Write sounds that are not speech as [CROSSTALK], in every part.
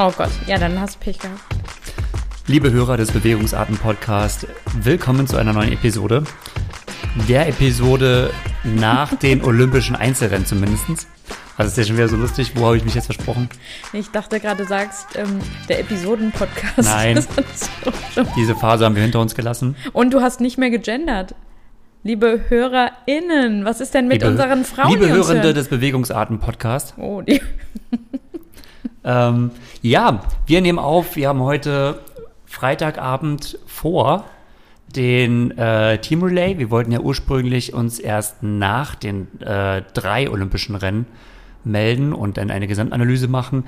Oh Gott, ja, dann hast du Pech gehabt. Liebe Hörer des Bewegungsarten-Podcast, willkommen zu einer neuen Episode. Der Episode nach [LAUGHS] den Olympischen Einzelrennen zumindest. Also ist ja schon wieder so lustig. Wo habe ich mich jetzt versprochen? Ich dachte gerade, du sagst, ähm, der Episoden-Podcast. Nein. [LAUGHS] Diese Phase haben wir hinter uns gelassen. Und du hast nicht mehr gegendert. Liebe HörerInnen, was ist denn mit liebe, unseren Frauen? Liebe Hörende des Bewegungsarten-Podcasts. Oh, die. [LAUGHS] ähm, ja, wir nehmen auf. Wir haben heute Freitagabend vor den äh, Team Relay. Wir wollten ja ursprünglich uns erst nach den äh, drei Olympischen Rennen melden und dann eine Gesamtanalyse machen.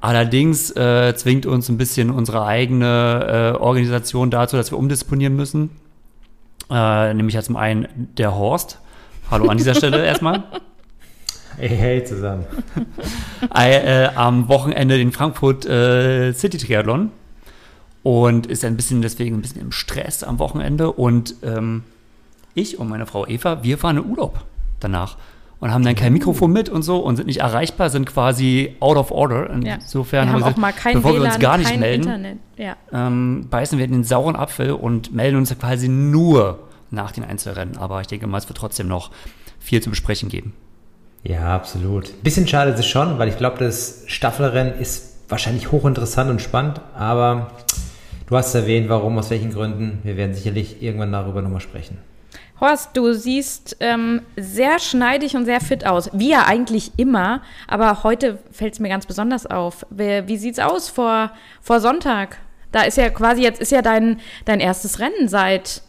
Allerdings äh, zwingt uns ein bisschen unsere eigene äh, Organisation dazu, dass wir umdisponieren müssen. Äh, nämlich ja zum einen der Horst. Hallo an dieser Stelle [LAUGHS] erstmal. Hey, hey zusammen. [LAUGHS] äh, am Wochenende den Frankfurt äh, City Triathlon und ist ein bisschen deswegen ein bisschen im Stress am Wochenende. Und ähm, ich und meine Frau Eva, wir fahren in Urlaub danach und haben dann kein Mikrofon mit und so und sind nicht erreichbar, sind quasi out of order. Insofern ja. wir haben, wir auch mal kein bevor WLAN, wir uns gar nicht melden, Internet. Ja. Ähm, beißen wir den sauren Apfel und melden uns quasi nur nach den Einzelrennen. Aber ich denke mal, es wird trotzdem noch viel zu besprechen geben. Ja, absolut. Bisschen schade ist es schon, weil ich glaube, das Staffelrennen ist wahrscheinlich hochinteressant und spannend, aber du hast erwähnt, warum, aus welchen Gründen. Wir werden sicherlich irgendwann darüber nochmal sprechen. Horst, du siehst ähm, sehr schneidig und sehr fit aus. Wie ja eigentlich immer, aber heute fällt es mir ganz besonders auf. Wie, wie es aus vor, vor Sonntag? Da ist ja quasi, jetzt ist ja dein, dein erstes Rennen seit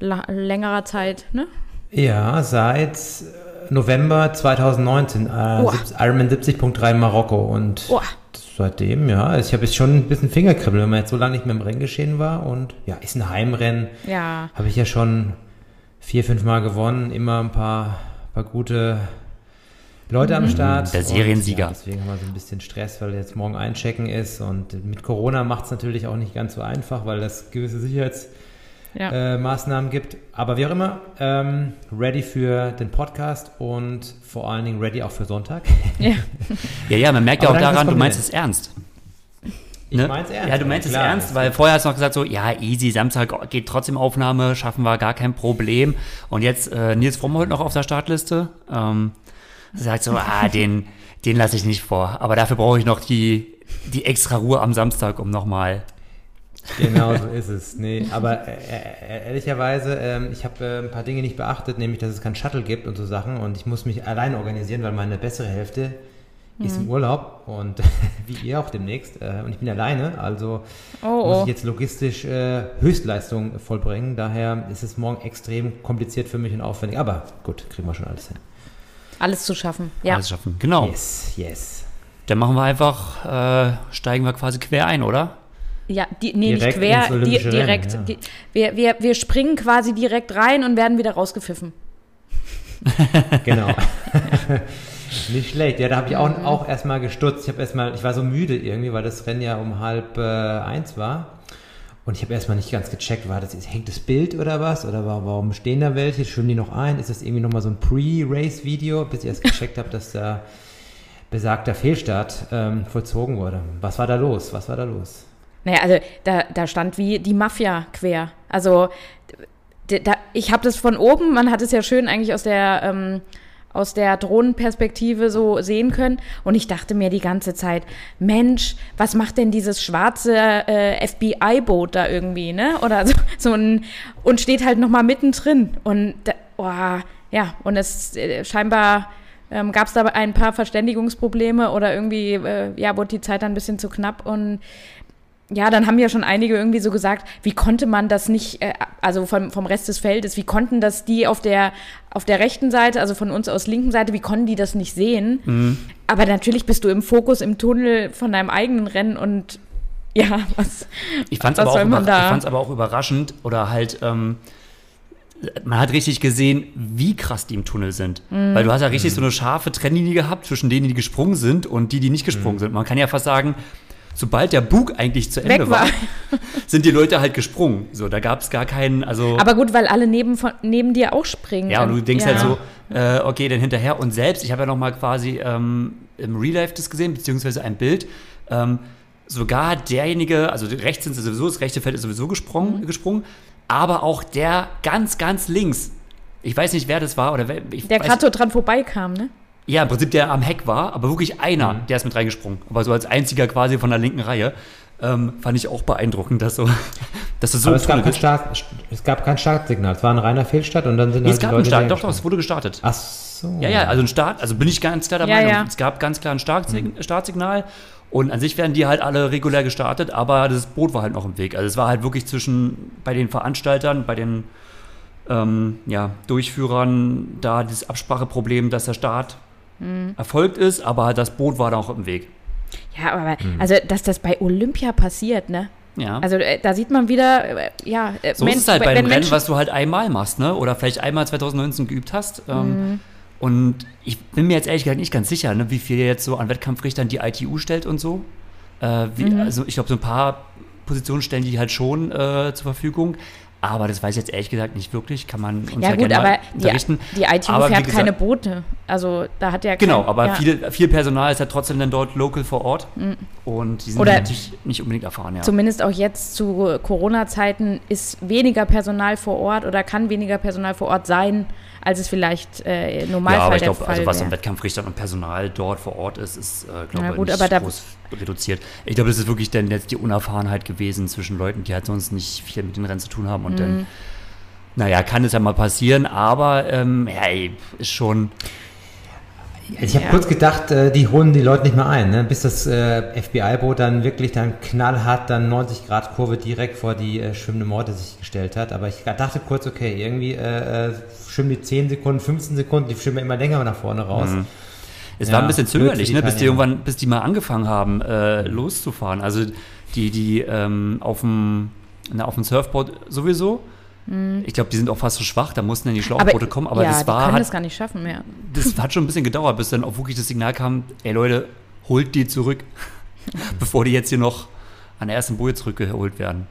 längerer Zeit, ne? Ja, seit November 2019, äh, Ironman 70.3 Marokko. Und oh. seitdem, ja, also ich habe jetzt schon ein bisschen Fingerkribbeln, wenn man jetzt so lange nicht mehr im Renngeschehen war. Und ja, ist ein Heimrennen. Ja. Habe ich ja schon vier, fünf Mal gewonnen, immer ein paar, paar gute Leute mhm. am Start. Der Seriensieger. Und, ja, deswegen haben wir so ein bisschen Stress, weil jetzt morgen einchecken ist. Und mit Corona macht es natürlich auch nicht ganz so einfach, weil das gewisse Sicherheitsmaßnahmen ja. äh, gibt. Aber wie auch immer, ähm, ready für den Podcast und vor allen Dingen ready auch für Sonntag. Ja, [LAUGHS] ja, ja man merkt ja auch daran, du meinst es ernst. Ich ne? mein's ernst. Ja, du meinst es ernst, weil vorher hast du noch gesagt so, ja, easy, Samstag geht trotzdem Aufnahme, schaffen wir gar kein Problem. Und jetzt äh, Nils Fromm heute noch auf der Startliste. Ähm, sagt so, ah, [LAUGHS] den, den lasse ich nicht vor. Aber dafür brauche ich noch die, die extra Ruhe am Samstag, um nochmal Genau so ist es. Nee, aber äh, äh ehrlicherweise, äh, ich habe äh, ein paar Dinge nicht beachtet, nämlich, dass es kein Shuttle gibt und so Sachen. Und ich muss mich alleine organisieren, weil meine bessere Hälfte mhm. ist im Urlaub und [LAUGHS] wie ihr auch demnächst. Äh, und ich bin alleine, also oh, oh. muss ich jetzt logistisch äh, Höchstleistung vollbringen. Daher ist es morgen extrem kompliziert für mich und aufwendig. Aber gut, kriegen wir schon alles hin. Alles zu schaffen, ja. Alles schaffen, genau. Yes, yes. Dann machen wir einfach, äh, steigen wir quasi quer ein, oder? Ja, die, nee, direkt nicht quer, di direkt. Rennen, ja. die, wir, wir, wir springen quasi direkt rein und werden wieder rausgepfiffen. [LAUGHS] genau. [LAUGHS] Nicht schlecht. Ja, da habe ich auch, mhm. auch erstmal gestutzt. Ich habe erstmal, ich war so müde irgendwie, weil das Rennen ja um halb äh, eins war. Und ich habe erstmal nicht ganz gecheckt, war das, hängt das Bild oder was? Oder warum stehen da welche? Schwimmen die noch ein? Ist das irgendwie nochmal so ein Pre-Race-Video, bis ich erst gecheckt habe, dass da besagter Fehlstart ähm, vollzogen wurde. Was war da los? Was war da los? Naja, also da, da stand wie die Mafia quer. Also da, ich habe das von oben, man hat es ja schön eigentlich aus der ähm, aus der Drohnenperspektive so sehen können. Und ich dachte mir die ganze Zeit, Mensch, was macht denn dieses schwarze äh, FBI-Boot da irgendwie, ne? Oder so, so ein, und steht halt nochmal mittendrin. Und, oh, ja, und es äh, scheinbar ähm, gab es da ein paar Verständigungsprobleme oder irgendwie, äh, ja, wurde die Zeit dann ein bisschen zu knapp und ja, dann haben ja schon einige irgendwie so gesagt, wie konnte man das nicht, äh, also vom, vom Rest des Feldes, wie konnten das die auf der, auf der rechten Seite, also von uns aus linken Seite, wie konnten die das nicht sehen? Mhm. Aber natürlich bist du im Fokus im Tunnel von deinem eigenen Rennen und [LAUGHS] ja, was, ich fand's was aber soll man da? Ich fand es aber auch überraschend oder halt, ähm, man hat richtig gesehen, wie krass die im Tunnel sind. Mhm. Weil du hast ja richtig mhm. so eine scharfe Trennlinie gehabt zwischen denen, die gesprungen sind und die, die nicht gesprungen mhm. sind. Man kann ja fast sagen, sobald der Bug eigentlich zu Ende war, war, [LAUGHS] sind die Leute halt gesprungen. So, da gab es gar keinen, also. Aber gut, weil alle neben, von, neben dir auch springen. Ja, und du denkst halt ja. halt so, äh, okay, dann hinterher. Und selbst, ich habe ja noch mal quasi ähm, im Real Life das gesehen, beziehungsweise ein Bild. Ähm, sogar derjenige, also rechts sind sie sowieso, das rechte Feld ist sowieso gesprungen, Mhm. gesprungen aber auch der ganz, ganz links, ich weiß nicht, wer das war, oder wer, ich Der gerade so dran vorbeikam, ne? Ja, im Prinzip der am Heck war, aber wirklich einer, Mhm. der ist mit reingesprungen. Aber so als einziger quasi von der linken Reihe. Ähm, fand ich auch beeindruckend, dass so, [LAUGHS] dass das so Aber es gab, kein. Start, es gab kein Startsignal. Es war ein reiner Fehlstart und dann sind Nee, es halt die gab einen Leute Start, sehr doch, doch, es wurde gestartet. Ach so. Ja, ja, also ein Start, also bin ich ganz klar der Ja, Meinung, ja. es gab ganz klar ein Startsig Startsignal und an sich werden die halt alle regulär gestartet, aber das Boot war halt noch im Weg. Also es war halt wirklich zwischen bei den Veranstaltern, bei den ähm, ja, Durchführern da dieses Abspracheproblem, dass der Start Mhm. erfolgt ist, aber das Boot war da auch im Weg. Ja, aber also, dass das bei Olympia passiert, ne? Ja. Also äh, da sieht man wieder, äh, ja, äh, So Mensch- ist es halt bei einem Rennen, Menschen- was du halt einmal machst, ne? Oder vielleicht einmal 2019 geübt hast. Mhm. Ähm, Und ich bin mir jetzt ehrlich gesagt nicht ganz sicher, ne, wie viel jetzt so an Wettkampfrichtern die ITU stellt und so. Äh, wie, Mhm. Also ich glaube, so ein paar Positionen stellen die halt schon äh, zur Verfügung. Aber das weiß ich jetzt ehrlich gesagt nicht wirklich. Kann man uns ja, Ja gut, aber die, unterrichten. die ITU Aber fährt gesagt- keine Boote. Also da hat ja kein, Genau, aber ja. viel, viel Personal ist ja trotzdem dann dort local vor Ort. Und die sind Oder- natürlich nicht unbedingt erfahren, ja. Zumindest auch jetzt zu Corona-Zeiten ist weniger Personal vor Ort oder kann weniger Personal vor Ort sein, als es vielleicht äh, im Ja, aber ich glaube, also was wäre. Wettkampfrichtern und Personal dort vor Ort ist, ist, äh, glaube ich, gut, nicht aber da- groß reduziert. Ich glaube, das ist wirklich dann jetzt die Unerfahrenheit gewesen zwischen Leuten, die halt sonst nicht viel mit den Rennen zu tun haben und Mhm. dann, naja, kann es ja mal passieren, aber ähm, ja, ey, ist schon, Ich habe Ja. kurz gedacht, äh, die holen die Leute nicht mehr ein, ne? bis das äh, FBI-Boot dann wirklich dann knallhart dann 90 Grad Kurve direkt vor die äh, schwimmende Morte sich gestellt hat. Aber ich dachte kurz, okay, irgendwie äh, schwimmen die 10 Sekunden, 15 Sekunden, die schwimmen immer länger nach vorne raus. Mhm. Es Ja, war ein bisschen zögerlich, die ne, bis die irgendwann, bis die mal angefangen haben, äh, loszufahren. Also die, die ähm, auf dem na, auf dem Surfboard sowieso. Ich glaube, die sind auch fast so schwach, da mussten dann die Schlauchboote kommen, aber Mhm. ja, das die war können hat, das gar nicht schaffen mehr. das hat schon ein bisschen gedauert, bis dann auch wirklich das Signal kam, ey Leute, holt die zurück, [LAUGHS] bevor die jetzt hier noch an der ersten Boje zurückgeholt werden.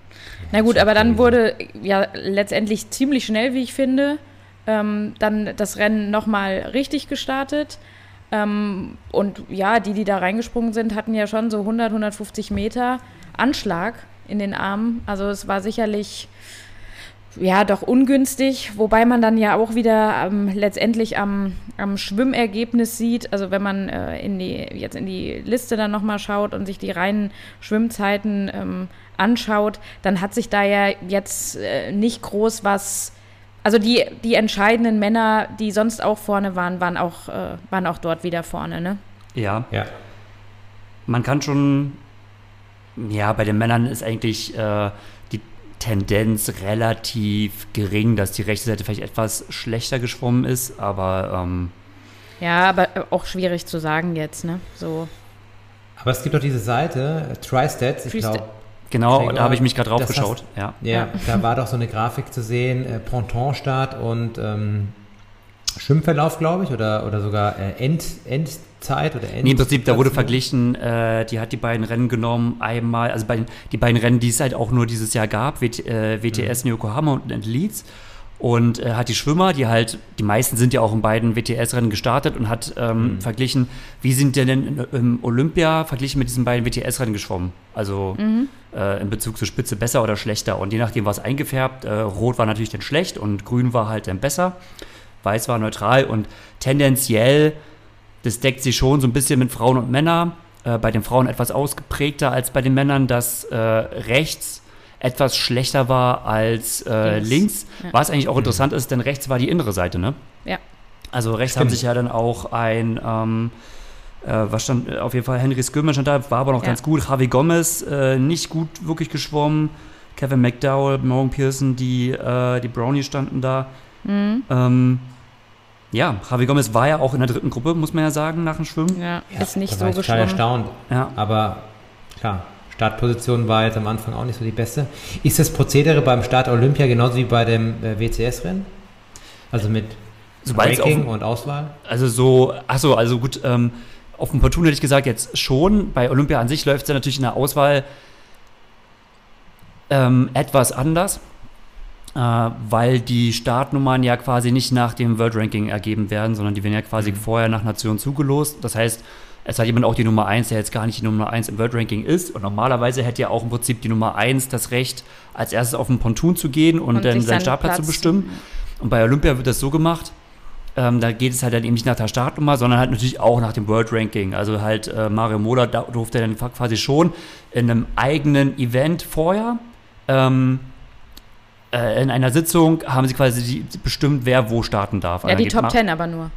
Na gut, aber dann wurde ja letztendlich ziemlich schnell, wie ich finde, ähm, dann das Rennen nochmal richtig gestartet. Ähm, und ja, die, die da reingesprungen sind, hatten ja schon so 100, 150 Meter Anschlag in den Armen. Also es war sicherlich ja doch ungünstig, wobei man dann ja auch wieder ähm, letztendlich am, am Schwimmergebnis sieht. Also wenn man äh, in die, jetzt in die Liste dann nochmal schaut und sich die reinen Schwimmzeiten ähm, anschaut, dann hat sich da ja jetzt äh, nicht groß was. Also die, die entscheidenden Männer, die sonst auch vorne waren, waren auch, äh, waren auch dort wieder vorne, ne? Ja, Ja. man kann schon, ja, bei den Männern ist eigentlich äh, die Tendenz relativ gering, dass die rechte Seite vielleicht etwas schlechter geschwommen ist, aber ähm, Ja, aber äh, auch schwierig zu sagen jetzt, ne? So. Aber es gibt doch diese Seite, äh, TriStats, ich glaube, genau, Gregor, da habe ich mich gerade drauf geschaut. Ja. ja, da war doch so eine Grafik zu sehen, äh, Pontonstart und ähm, Schwimmverlauf, glaube ich, oder, oder sogar äh, End, Endzeit oder End. Nee, im Prinzip, da wurde verglichen, äh, die hat die beiden Rennen genommen, einmal, also bei den, die beiden Rennen, die es halt auch nur dieses Jahr gab, WT, äh, WTS in Yokohama und in Leeds. Und äh, hat die Schwimmer, die halt, die meisten sind ja auch in beiden WTS-Rennen gestartet und hat ähm, verglichen, wie sind die denn in, im Olympia verglichen mit diesen beiden WTS-Rennen geschwommen? Also äh, in Bezug zur Spitze besser oder schlechter. Und je nachdem war es eingefärbt. Äh, Rot war natürlich dann schlecht und Grün war halt dann besser. Weiß war neutral und tendenziell, das deckt sich schon so ein bisschen mit Frauen und Männern. Äh, bei den Frauen etwas ausgeprägter als bei den Männern, dass äh, rechts etwas schlechter war als äh, Links. links. Ja. Was eigentlich auch interessant ist, denn rechts war die innere Seite, ne? Ja. Also rechts Stimmt. haben sich ja dann auch ein, ähm, äh, was stand, äh, auf jeden Fall Henry Skirman stand da, war aber noch Ja. ganz gut. Javi Gomez äh, nicht gut wirklich geschwommen. Kevin McDowell, Morgan Pearson, die, äh, die Brownie standen da. Mhm. Ähm, ja, Javi Gomez war ja auch in der dritten Gruppe, muss man ja sagen, nach dem Schwimmen. Ja, Ja, ist nicht da so war ich total geschwommen. erstaunt. Ja. Aber klar, Startposition war jetzt am Anfang auch nicht so die beste. Ist das Prozedere beim Start Olympia genauso wie bei dem äh, WCS-Rennen? Also mit Sobald es auf, Ranking und Auswahl? Also so, achso, also gut, ähm, auf dem Platoon hätte ich gesagt, jetzt schon. Bei Olympia an sich läuft es ja natürlich in der Auswahl ähm, etwas anders, äh, weil die Startnummern ja quasi nicht nach dem World Ranking ergeben werden, sondern die werden ja quasi Mhm. vorher nach Nation zugelost. Das heißt, es hat jemand auch die Nummer 1, der jetzt gar nicht die Nummer 1 im World Ranking ist. Und normalerweise hätte ja auch im Prinzip die Nummer 1 das Recht, als erstes auf den Pontoon zu gehen und, Und dann seinen Startplatz zu bestimmen. Und bei Olympia wird das so gemacht. Ähm, da geht es halt dann eben nicht nach der Startnummer, sondern halt natürlich auch nach dem World Ranking. Also halt äh, Mario Mola da durfte dann quasi schon in einem eigenen Event vorher ähm, äh, in einer Sitzung haben sie quasi die, bestimmt, wer wo starten darf. Ja, Also die Top 10 aber nur.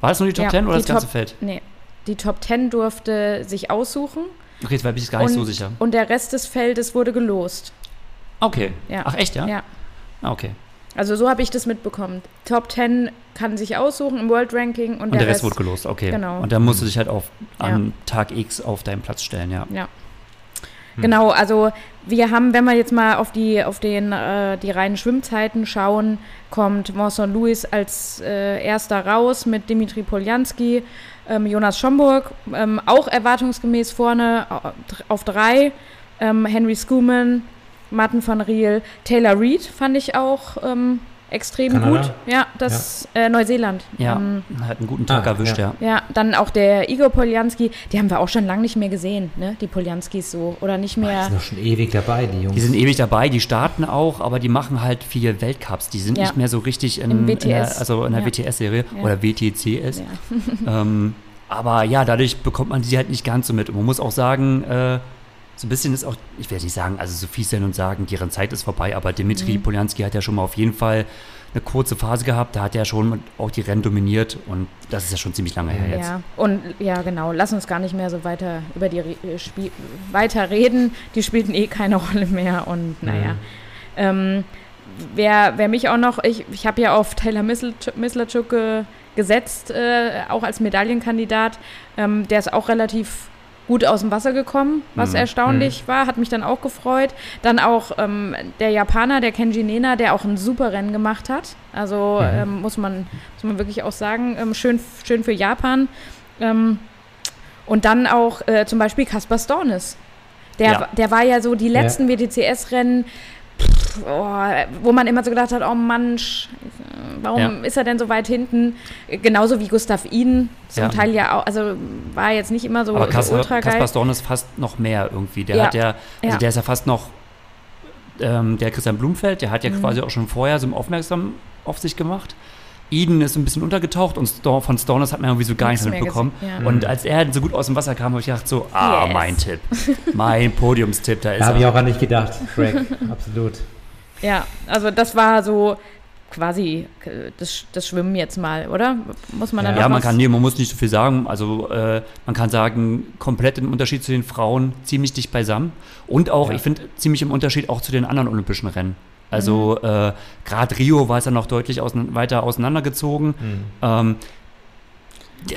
War das nur die Top Ja, 10 oder das ganze Top- Feld? Nee, die Top 10 durfte sich aussuchen Okay, jetzt bin ich gar nicht und, so sicher. und der Rest des Feldes wurde gelost. Okay. Ja. Ach echt, ja? Ja. Ah, okay. Also so habe ich das mitbekommen. Top 10 kann sich aussuchen im World Ranking und, Und der, Rest, wurde gelost, okay. Genau. Und dann musst du dich halt auf, Ja. am Tag X auf deinen Platz stellen, ja. Ja. Hm. Genau, also wir haben, wenn wir jetzt mal auf die, auf den, äh, die reinen Schwimmzeiten schauen, kommt Vincent Louis als äh, erster raus mit Dimitri Poljanski, ähm, Jonas Schomburg, ähm, auch erwartungsgemäß vorne au- auf drei, ähm, Henry Schumann, Martin van Riel, Taylor Reid fand ich auch ähm, extrem Kanada? gut. Ja, das Äh, Neuseeland. Ja, Ähm, hat einen guten Tag Ah, erwischt, ja. ja. ja, dann auch der Igor Poljanski, die haben wir auch schon lange nicht mehr gesehen, ne? Die Poljanskis so. Oder nicht Die mehr. sind doch schon ewig dabei, die Jungs. Die sind ewig dabei, die starten auch, aber die machen halt viele Weltcups. Die sind Ja. nicht mehr so richtig in, Im in der, also in der Ja. WTS-Serie Ja. oder WTCS. Ja. Ähm, aber ja, dadurch bekommt man sie halt nicht ganz so mit. Und man muss auch sagen, äh, so ein bisschen ist auch, ich werde nicht sagen, also so fies sein und sagen, deren Zeit ist vorbei, aber Dimitri Mhm. Poljanski hat ja schon mal auf jeden Fall eine kurze Phase gehabt, da hat er schon auch die Rennen dominiert und das ist ja schon ziemlich lange her jetzt. Ja, und ja, genau. Lass uns gar nicht mehr so weiter über die Re äh, Spie weiter reden. Die spielten eh keine [LAUGHS] Rolle mehr und naja. Mhm. Ähm, wer, wer mich auch noch, ich, ich habe ja auf Taylor Misletschuk gesetzt, äh, auch als Medaillenkandidat. Ähm, der ist auch relativ gut aus dem Wasser gekommen, was Mhm. erstaunlich war, hat mich dann auch gefreut. Dann auch ähm, der Japaner, der Kenji Nena, der auch ein super Rennen gemacht hat. Also Mhm. ähm, muss, man, muss man wirklich auch sagen, ähm, schön, schön für Japan. Ähm, und dann auch äh, zum Beispiel Kaspar Stornes. Der, Ja. der war ja so die letzten WTCS-Rennen, pff, oh, wo man immer so gedacht hat, oh Mann, warum Ja. ist er denn so weit hinten? Genauso wie Gustav Iden, zum Ja. Teil ja auch, also war jetzt nicht immer so, Aber so Kaspar, ultra geil. Kaspar Storn ist fast noch mehr irgendwie. Der Ja. hat ja, also der ist ja fast noch, ähm, der Christian Blumfeld, der hat ja Mhm. quasi auch schon vorher so aufmerksam auf sich gemacht. Eden ist ein bisschen untergetaucht und Stor von Stornes hat man irgendwie so gar nichts mitbekommen. ja. Und als er so gut aus dem Wasser kam, habe ich gedacht so, ah, Yes. mein Tipp. [LAUGHS] Mein Podiumstipp, da ist Da habe ich auch an nicht gedacht, Greg. [LAUGHS] Absolut. Ja, also das war so quasi äh, das, das Schwimmen jetzt mal, oder? Muss man dann Ja, man kann, nee, man muss nicht so viel sagen. Also äh, man kann sagen, komplett im Unterschied zu den Frauen ziemlich dicht beisammen. Und auch, Ja. ich finde, ziemlich im Unterschied auch zu den anderen olympischen Rennen. Also Mhm. äh, gerade Rio war es ja noch deutlich ausein weiter auseinandergezogen. Mhm. Ähm,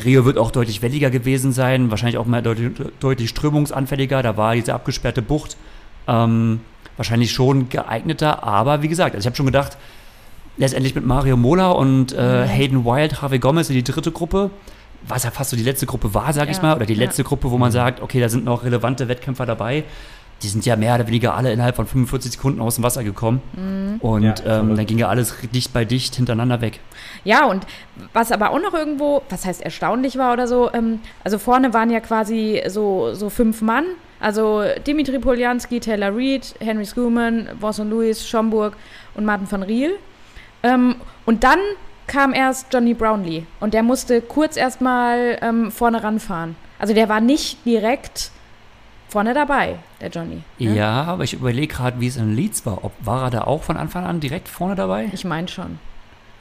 Rio wird auch deutlich welliger gewesen sein, wahrscheinlich auch mal deutlich, deutlich strömungsanfälliger. Da war diese abgesperrte Bucht ähm, wahrscheinlich schon geeigneter. Aber wie gesagt, also ich habe schon gedacht, letztendlich mit Mario Mola und äh, Mhm. Hayden Wild, Harvey Gomez in die dritte Gruppe, was ja fast so die letzte Gruppe war, sag ich Ja, mal, oder die ja. letzte Gruppe, wo man sagt, okay, da sind noch relevante Wettkämpfer dabei. Die sind ja mehr oder weniger alle innerhalb von 45 Sekunden aus dem Wasser gekommen. Mhm. Und Ja, ähm, dann ging ja alles dicht bei dicht hintereinander weg. Ja, und was aber auch noch irgendwo, was heißt erstaunlich war oder so, ähm, also vorne waren ja quasi so, so fünf Mann. Also Dimitri Poljanski, Taylor Reid, Henry Schumann, Vincent Louis, Schomburg und Martin van Riel. Ähm, und dann kam erst Johnny Brownlee und der musste kurz erstmal ähm, vorne ranfahren. Also der war nicht direkt vorne dabei, der Johnny. ne? Ja, aber ich überlege gerade, wie es in Leeds war. Ob, war er da auch von Anfang an direkt vorne dabei? Ich meine schon.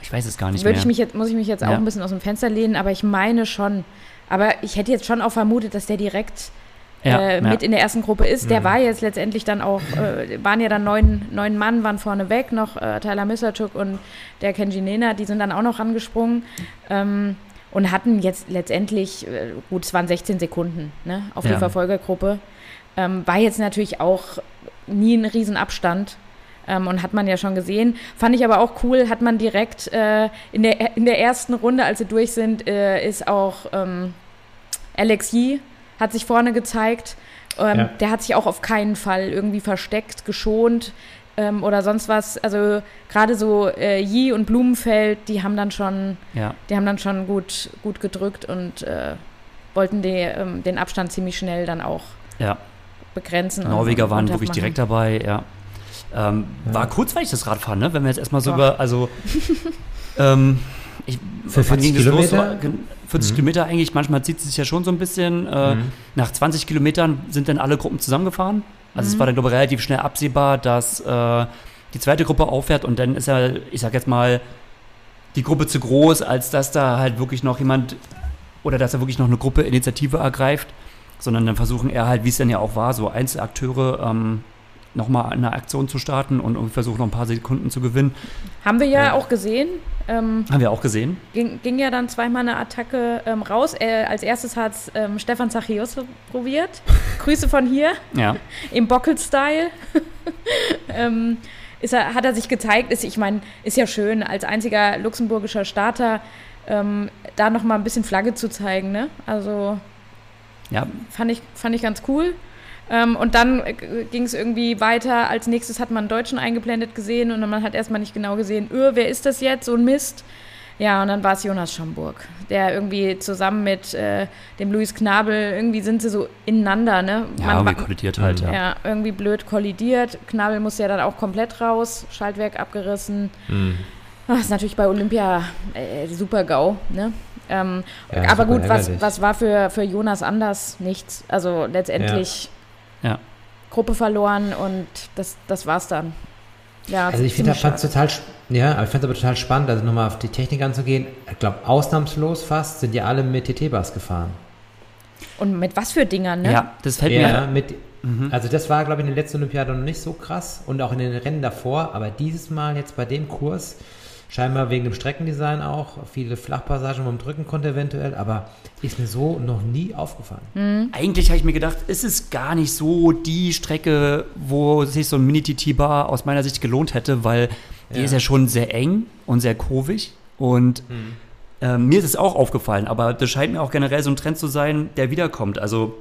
Ich weiß es gar nicht Würde mehr. ich mich jetzt, muss ich mich jetzt auch Ja. ein bisschen aus dem Fenster lehnen, aber ich meine schon. Aber ich hätte jetzt schon auch vermutet, dass der direkt ja, äh, ja. mit in der ersten Gruppe ist. Der Mhm. war jetzt letztendlich dann auch, äh, waren ja dann neun, neun Mann, waren vorne weg, noch äh, Tyler Misserchuk und der Kenji Nena, die sind dann auch noch rangesprungen. Ähm, und hatten jetzt letztendlich, äh, gut, es waren 16 Sekunden ne, auf die. Verfolgergruppe. Ähm, war jetzt natürlich auch nie ein Riesenabstand. Ähm, und hat man ja schon gesehen. Fand ich aber auch cool, hat man direkt äh, in, der, in der ersten Runde, als sie durch sind, äh, ist auch ähm, Alex Yee hat sich vorne gezeigt. Ähm, Ja. Der hat sich auch auf keinen Fall irgendwie versteckt, geschont ähm, oder sonst was. Also gerade so äh, Yee und Blumenfeld, die haben dann schon, ja. die haben dann schon gut, gut gedrückt und äh, wollten die, ähm, den Abstand ziemlich schnell dann auch Ja, begrenzen. Norweger und, waren wirklich machen. direkt dabei, ja. Ähm, Ja. War kurzweilig das Radfahren, ne? Wenn wir jetzt erstmal so Ach. über, also ähm, ich, Für wann 40 ging das los? Kilometer? Gen- 40 Mhm. Kilometer eigentlich, manchmal zieht es sich ja schon so ein bisschen. Äh, Mhm. Nach 20 Kilometern sind dann alle Gruppen zusammengefahren. Also es Mhm. war dann, glaube ich, relativ schnell absehbar, dass äh, die zweite Gruppe auffährt und dann ist ja, ich sag jetzt mal, die Gruppe zu groß, als dass da halt wirklich noch jemand oder dass da wirklich noch eine Gruppe Initiative ergreift, sondern dann versuchen eher halt, wie es dann ja auch war, so Einzelakteure ähm, nochmal eine Aktion zu starten und versuchen noch ein paar Sekunden zu gewinnen. Haben wir ja, Ja. auch gesehen. Ähm, Haben wir auch gesehen. ging, ging ja dann zweimal eine Attacke ähm, raus. Äh, als erstes hat ähm, Stefan Zachius probiert. [LAUGHS] Grüße von hier Ja. [LAUGHS] im Bockel-Style. [LAUGHS] ähm, ist er, hat er sich gezeigt. Ist, ich meine, ist ja schön, als einziger luxemburgischer Starter ähm, da nochmal ein bisschen Flagge zu zeigen. Ne? Also Ja, fand ich, fand ich ganz cool. Ähm, und dann ging es irgendwie weiter. Als nächstes hat man einen Deutschen eingeblendet gesehen und man hat erstmal nicht genau gesehen, öh, wer ist das jetzt? So ein Mist. Ja, und dann war es Jonas Schomburg, der irgendwie zusammen mit äh, dem Luis Knabel, irgendwie sind sie so ineinander, ne? ja Man irgendwie wa- kollidiert halt, ja. ja, irgendwie blöd kollidiert. Knabel musste ja dann auch komplett raus, Schaltwerk abgerissen. Mhm. Das ist natürlich bei Olympia äh, super GAU, ne? Ähm, Ja, aber gut, was, was war für, für Jonas anders? Nichts. Also letztendlich Ja. Ja. Gruppe verloren und das, das war's dann. Ja, Also ich finde, es schade. total, ja, aber ich fand es aber total spannend, also nochmal auf die Technik anzugehen. Ich glaube, ausnahmslos fast sind ja alle mit TT-Bus gefahren. Und mit was für Dingern, ne? Ja, das fällt Ja, mir. mit, Mhm. also das war, glaube ich, in der letzten Olympiade noch nicht so krass und auch in den Rennen davor, aber dieses Mal jetzt bei dem Kurs, scheinbar wegen dem Streckendesign auch, viele Flachpassagen, wo man drücken konnte eventuell, aber ist mir so noch nie aufgefallen. Eigentlich habe ich mir gedacht, ist es gar nicht so die Strecke, wo sich so ein Mini-TT-Bar aus meiner Sicht gelohnt hätte, weil die Ja. ist ja schon sehr eng und sehr kurvig. Und ähm, mir ist es auch aufgefallen, aber das scheint mir auch generell so ein Trend zu sein, der wiederkommt. Also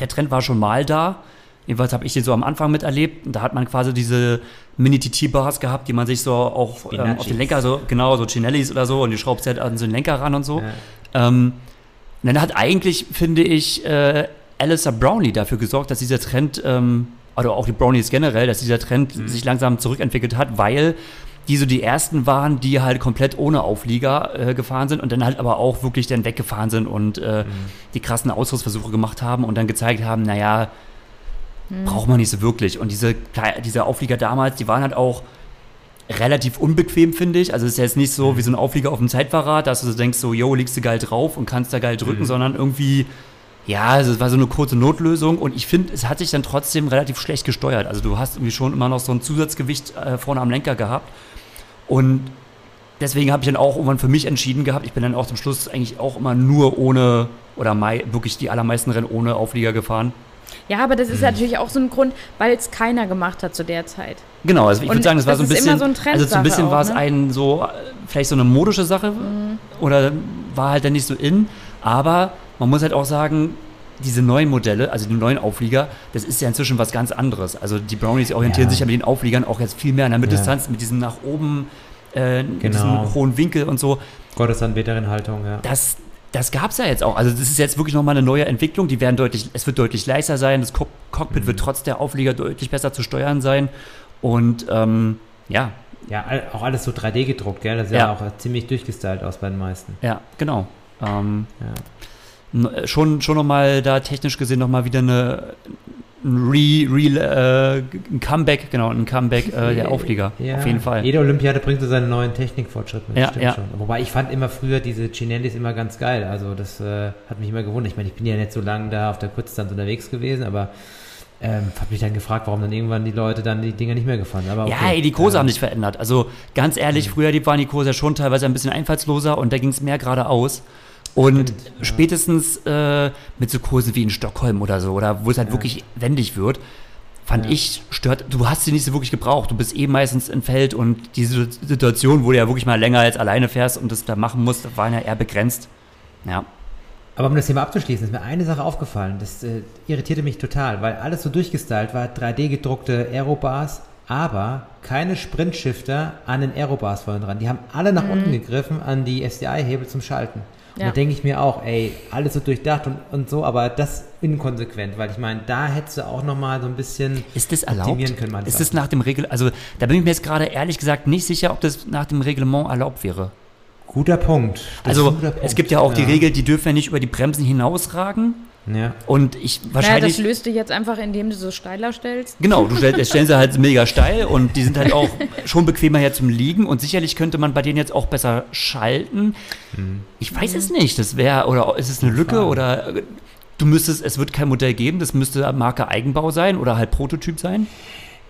der Trend war schon mal da. Jedenfalls habe ich den so am Anfang miterlebt. Und Da hat man quasi diese Mini-TT-Bars gehabt, die man sich so auch ähm, auf den Lenker, so genau, so Cinellis oder so, und die schraubst halt an so den Lenker ran und so. Ja. Ähm, und dann hat eigentlich, finde ich, äh, Alistair Brownlee dafür gesorgt, dass dieser Trend, ähm, oder auch die Brownies generell, dass dieser Trend sich langsam zurückentwickelt hat, weil die so die ersten waren, die halt komplett ohne Auflieger äh, gefahren sind und dann halt aber auch wirklich dann weggefahren sind und äh, die krassen Ausrüstversuche gemacht haben und dann gezeigt haben, naja, braucht man nicht so wirklich. Und diese, diese Auflieger damals, die waren halt auch relativ unbequem, finde ich. Also es ist jetzt nicht so wie so ein Auflieger auf dem Zeitfahrrad, dass du so denkst, so, yo, liegst du geil drauf und kannst da geil drücken, Mhm. sondern irgendwie, ja, also es war so eine kurze Notlösung und ich finde, es hat sich dann trotzdem relativ schlecht gesteuert. Also du hast irgendwie schon immer noch so ein Zusatzgewicht äh, vorne am Lenker gehabt und deswegen habe ich dann auch irgendwann für mich entschieden gehabt, ich bin dann auch zum Schluss eigentlich auch immer nur ohne oder wirklich die allermeisten Rennen ohne Auflieger gefahren. Ja, aber das ist natürlich auch so ein Grund, weil es keiner gemacht hat zu der Zeit. Genau, also ich würde sagen, das war das so ein ist bisschen, immer so ein also so ein bisschen war es ne? ein so, vielleicht so eine modische Sache oder war halt dann nicht so in, aber man muss halt auch sagen, diese neuen Modelle, also die neuen Auflieger, das ist ja inzwischen was ganz anderes. Also die Brownies orientieren Ja. sich ja mit den Aufliegern auch jetzt viel mehr an der Mitteldistanz, mit diesem nach oben, äh, mit Genau. diesem hohen Winkel und so. Gottesanbeterin-Haltung, ja. Das, das gab es ja jetzt auch. Also das ist jetzt wirklich nochmal eine neue Entwicklung. Die werden deutlich, es wird deutlich leichter sein. Das Cock Cockpit wird trotz der Auflieger deutlich besser zu steuern sein. Und ähm, ja, Ja, auch alles so 3D gedruckt, gell? Das sieht ja, Ja. auch ziemlich durchgestylt aus bei den meisten. ja, genau. Ähm, Ja. äh, schon schon nochmal da technisch gesehen nochmal wieder eine ein Re, Re, äh, ein Comeback, genau, ein Comeback äh, der Auflieger. Ja, Auf jeden Fall. Jede Olympiade bringt so seinen neuen Technikfortschritt mit. Ja, stimmt ja. schon. Wobei ich fand immer früher diese Cinellis immer ganz geil. Also das äh, hat mich immer gewundert. Ich meine, ich bin ja nicht so lange da auf der Kurzdistanz unterwegs gewesen, aber ähm, habe mich dann gefragt, warum dann irgendwann die Leute dann die Dinger nicht mehr gefahren haben. Aber Ja, okay. ey, die Kurse Ähm, haben sich verändert. Also ganz ehrlich, früher die waren die Kurse ja schon teilweise ein bisschen einfallsloser und da ging es mehr geradeaus. Und Stimmt, ja. spätestens äh, mit so Kursen wie in Stockholm oder so, oder wo es halt Ja. wirklich wendig wird, fand Ja. ich, stört, du hast sie nicht so wirklich gebraucht. Du bist eh meistens im Feld und diese Situation, wo du ja wirklich mal länger als alleine fährst und das da machen musst, waren ja eher begrenzt. Ja. Aber um das Thema abzuschließen, ist mir eine Sache aufgefallen. Das äh, irritierte mich total, weil alles so durchgestylt war, 3D gedruckte Aerobars, aber keine Sprintshifter an den Aerobars vorne dran. Die haben alle nach unten gegriffen an die SDI-Hebel zum Schalten. Und da denke ich mir auch, ey, alles so durchdacht und, und so, aber das inkonsequent, weil ich meine, da hättest du auch nochmal so ein bisschen Ist das erlaubt? optimieren können. manchmal. Ist das nach dem Regel, also da bin ich mir jetzt gerade ehrlich gesagt nicht sicher, ob das nach dem Reglement erlaubt wäre. Guter Punkt. Das Also guter es Punkt. gibt ja auch die Regel, die dürfen ja nicht über die Bremsen hinausragen. Ja. Und ich Naja, wahrscheinlich. das löst du jetzt einfach, indem du so steiler stellst. Genau, du stell, [LAUGHS] stellen sie halt mega steil und die sind halt auch schon bequemer ja zum Liegen und sicherlich könnte man bei denen jetzt auch besser schalten. Ich weiß es nicht, das wäre, oder ist es eine Lücke Frage. oder du müsstest, es wird kein Modell geben, das müsste Marke Eigenbau sein oder halt Prototyp sein.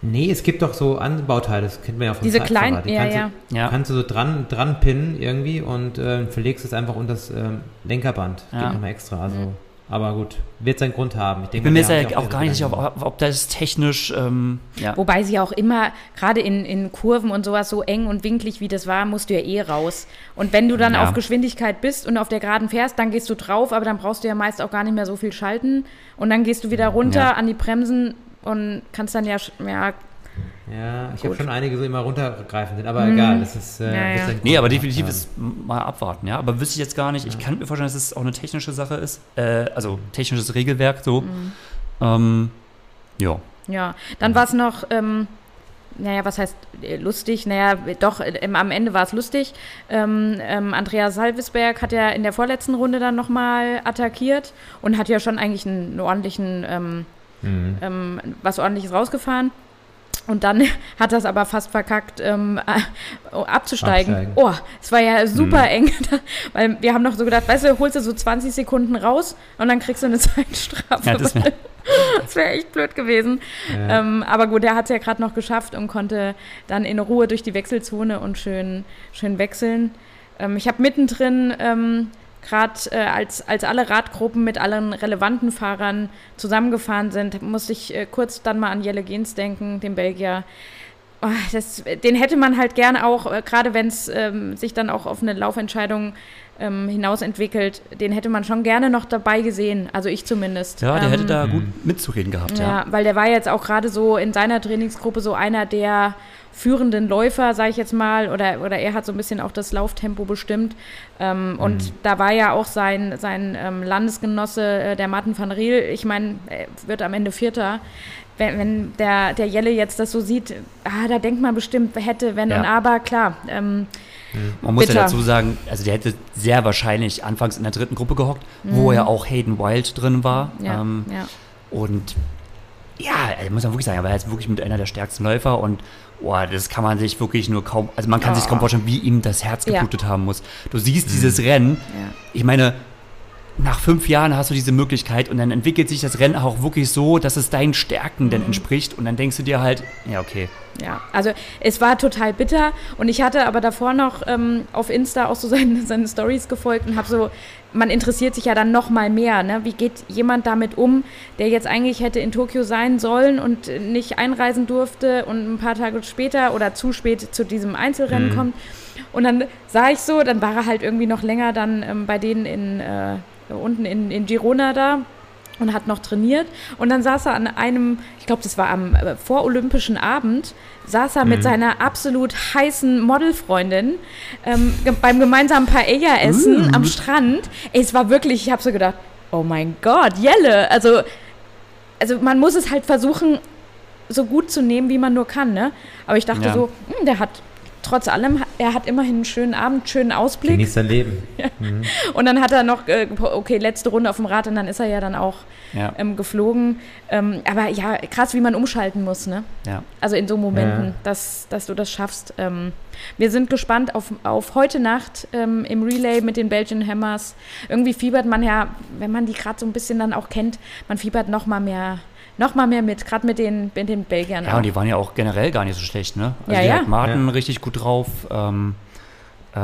Nee, es gibt doch so Anbauteile, das kennt man ja vom Diese kleinen- Die ja, kannst ja. Du, Ja. kannst du so dran, dran pinnen irgendwie und äh, verlegst es einfach unter das ähm, Lenkerband. Ja. Geht nochmal extra. Also, Aber gut, wird seinen Grund haben. Ich, Ich denke, bin mir jetzt ja auch gar nicht sicher, ob, ob das technisch, ähm, ja. Wobei sie auch immer, gerade in, in Kurven und sowas, so eng und winklig wie das war, musst du ja eh raus. Und wenn du dann Ja. auf Geschwindigkeit bist und auf der Geraden fährst, dann gehst du drauf, aber dann brauchst du ja meist auch gar nicht mehr so viel schalten. Und dann gehst du wieder runter Ja. an die Bremsen und kannst dann ja, sch- ja Ja, ich habe schon einige so immer runtergreifend sind, aber egal, das ist. Äh, Ja, ja. Nee, aber definitiv haben. ist mal abwarten, ja. Aber wüsste ich jetzt gar nicht. Ich kann mir vorstellen, dass es auch eine technische Sache ist. Äh, also technisches Regelwerk so. Ähm, ja. Ja, dann war es noch, ähm, naja, was heißt lustig? Naja, doch, äh, ähm, am Ende war es lustig. Ähm, ähm, Andreas Salvisberg hat ja in der vorletzten Runde dann nochmal attackiert und hat ja schon eigentlich einen, einen ordentlichen, ähm, Mhm. ähm, was ordentliches rausgefahren. Und dann [LAUGHS] hat das aber fast verkackt, ähm, äh, abzusteigen. Absteigen. Oh, es war ja super eng, [LAUGHS] weil wir haben noch so gedacht, weißt du, holst du so 20 Sekunden raus und dann kriegst du eine [LAUGHS] Zeitstrafe. Ja, das wär- wäre echt blöd gewesen. Ja. Ähm, aber gut, der hat es ja gerade noch geschafft und konnte dann in Ruhe durch die Wechselzone und schön, schön wechseln. Ähm, ich habe mittendrin ähm, gerade äh, als, als alle Radgruppen mit allen relevanten Fahrern zusammengefahren sind, musste ich äh, kurz dann mal an Jelle Gens denken, den Belgier. Oh, das, den hätte man halt gerne auch, äh, gerade wenn es ähm, sich dann auch auf eine Laufentscheidung ähm, hinaus entwickelt, den hätte man schon gerne noch dabei gesehen. Also ich zumindest. Ja, der hätte Ähm, da gut mitzureden gehabt, ja, ja. weil der war jetzt auch gerade so in seiner Trainingsgruppe so einer der führenden Läufer, sage ich jetzt mal, oder, oder er hat so ein bisschen auch das Lauftempo bestimmt. Ähm, Und da war ja auch sein, sein ähm, Landesgenosse, äh, der Martin van Riel, ich meine, er wird am Ende Vierter. Wenn, wenn der, der Jelle jetzt das so sieht, ah, da denkt man bestimmt, hätte, wenn Ja. und aber, klar. Ähm, Man muss ja Bitter. dazu sagen, also der hätte sehr wahrscheinlich anfangs in der dritten Gruppe gehockt, wo ja auch Hayden Wild drin war. Mhm. ja, Ähm, ja. Und ja, muss man wirklich sagen, er war jetzt wirklich mit einer der stärksten Läufer und boah, das kann man sich wirklich nur kaum, also man kann sich kaum Oh. vorstellen, wie ihm das Herz Ja. geblutet haben muss. Du siehst dieses Rennen, ja. ich meine, nach fünf Jahren hast du diese Möglichkeit und dann entwickelt sich das Rennen auch wirklich so, dass es deinen Stärken Mhm. denn entspricht und dann denkst du dir halt, ja, okay. Ja, also es war total bitter und ich hatte aber davor noch ähm, auf Insta auch so [LAUGHS] seine, seine Stories gefolgt und habe so, man interessiert sich ja dann noch mal mehr, ne? Wie geht jemand damit um, der jetzt eigentlich hätte in Tokio sein sollen und nicht einreisen durfte und ein paar Tage später oder zu spät zu diesem Einzelrennen kommt. Und dann sah ich so, dann war er halt irgendwie noch länger dann ähm, bei denen in äh, unten in, in Girona da und hat noch trainiert. Und dann saß er an einem, ich glaube, das war am äh, vorolympischen Abend, saß er mit seiner absolut heißen Modelfreundin ähm, ge beim gemeinsamen Paella-Essen am Strand. Ey, es war wirklich, ich habe so gedacht, oh mein Gott, Jelle. Also, also man muss es halt versuchen, so gut zu nehmen, wie man nur kann. Ne? Aber ich dachte Ja. so, hm, der hat trotz allem, er hat immerhin einen schönen Abend, schönen Ausblick. Genießt sein Leben. [LAUGHS] Und dann hat er noch, äh, okay, letzte Runde auf dem Rad und dann ist er ja dann auch Ja, ähm, geflogen. Ähm, aber ja, krass, wie man umschalten muss, ne? ja. Also in so Momenten, Ja. dass, dass du das schaffst. Ähm, wir sind gespannt auf, auf heute Nacht ähm, im Relay mit den Belgian Hammers. Irgendwie fiebert man ja, wenn man die gerade so ein bisschen dann auch kennt, man fiebert noch mal mehr, noch mal mehr mit, gerade mit den, mit den Belgiern. Ja, auch. und die waren ja auch generell gar nicht so schlecht, ne? Also Ja, die ja. hat Martin Ja. richtig gut drauf. Ähm, äh,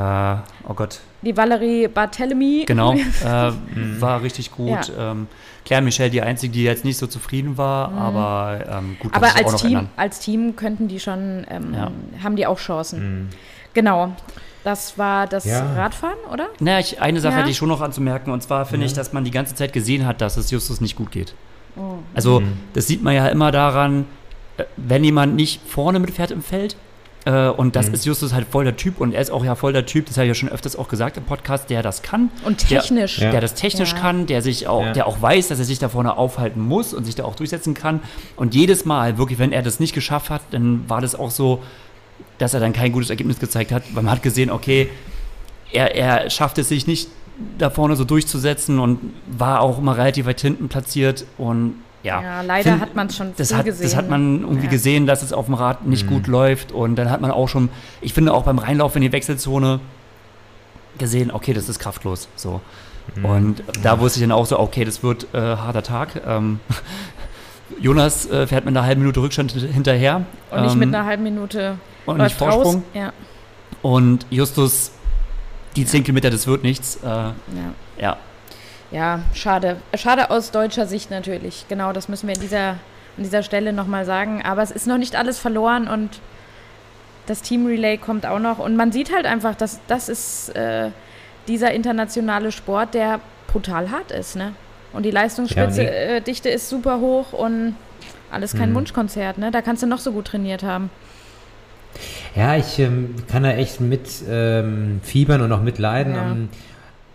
oh Gott, Die Valerie Barthélemy. genau, [LAUGHS] äh, war richtig gut. Ja. Ähm, Claire Michel, die einzige, die jetzt nicht so zufrieden war, aber ähm, gut, Mhm. Aber als noch Team, ändern. als Team könnten die schon, ähm, Ja. haben die auch Chancen. Mhm. Genau. Das war das Ja. Radfahren, oder? Naja, ich, eine Sache Ja. hätte ich schon noch anzumerken, und zwar finde ich, dass man die ganze Zeit gesehen hat, dass es Justus nicht gut geht. Oh. Also, Mhm. das sieht man ja immer daran, äh, wenn jemand nicht vorne mitfährt im Feld, Äh, und das mhm. ist Justus halt voll der Typ und er ist auch ja voll der Typ, das habe ich ja schon öfters auch gesagt im Podcast, der das kann. Und technisch. Der, der das technisch ja. kann, der sich auch, ja. der auch weiß, dass er sich da vorne aufhalten muss und sich da auch durchsetzen kann. Und jedes Mal, wirklich, wenn er das nicht geschafft hat, dann war das auch so, dass er dann kein gutes Ergebnis gezeigt hat, weil man hat gesehen, okay, er, er schafft es sich nicht da vorne so durchzusetzen und war auch immer relativ weit hinten platziert und ja, ja leider find, hat man es schon das hat, gesehen. Das hat man irgendwie ja. gesehen, dass es auf dem Rad nicht mhm. gut läuft. Und dann hat man auch schon, ich finde auch beim Reinlauf in die Wechselzone gesehen, okay, das ist kraftlos. So. Mhm. Und da wusste ich dann auch so, okay, das wird äh, harter Tag. Ähm, [LAUGHS] Jonas äh, fährt mit einer halben Minute Rückstand hinterher. Und nicht ähm, mit einer halben Minute und nicht Vorsprung. Ja. Und Justus, die 10 Kilometer, das wird nichts. Äh, ja. ja. Ja, schade. Schade aus deutscher Sicht natürlich. Genau, das müssen wir in dieser, an dieser Stelle nochmal sagen. Aber es ist noch nicht alles verloren und das Team Relay kommt auch noch. Und man sieht halt einfach, dass das ist äh, dieser internationale Sport, der brutal hart ist. Ne? Und die Leistungsspitze, ja, nee. äh, Dichte ist super hoch und alles kein hm. Wunschkonzert. Ne? Da kannst du noch so gut trainiert haben. Ja, ich ähm, kann da echt mit ähm, fiebern und auch mitleiden. Ja. Ähm,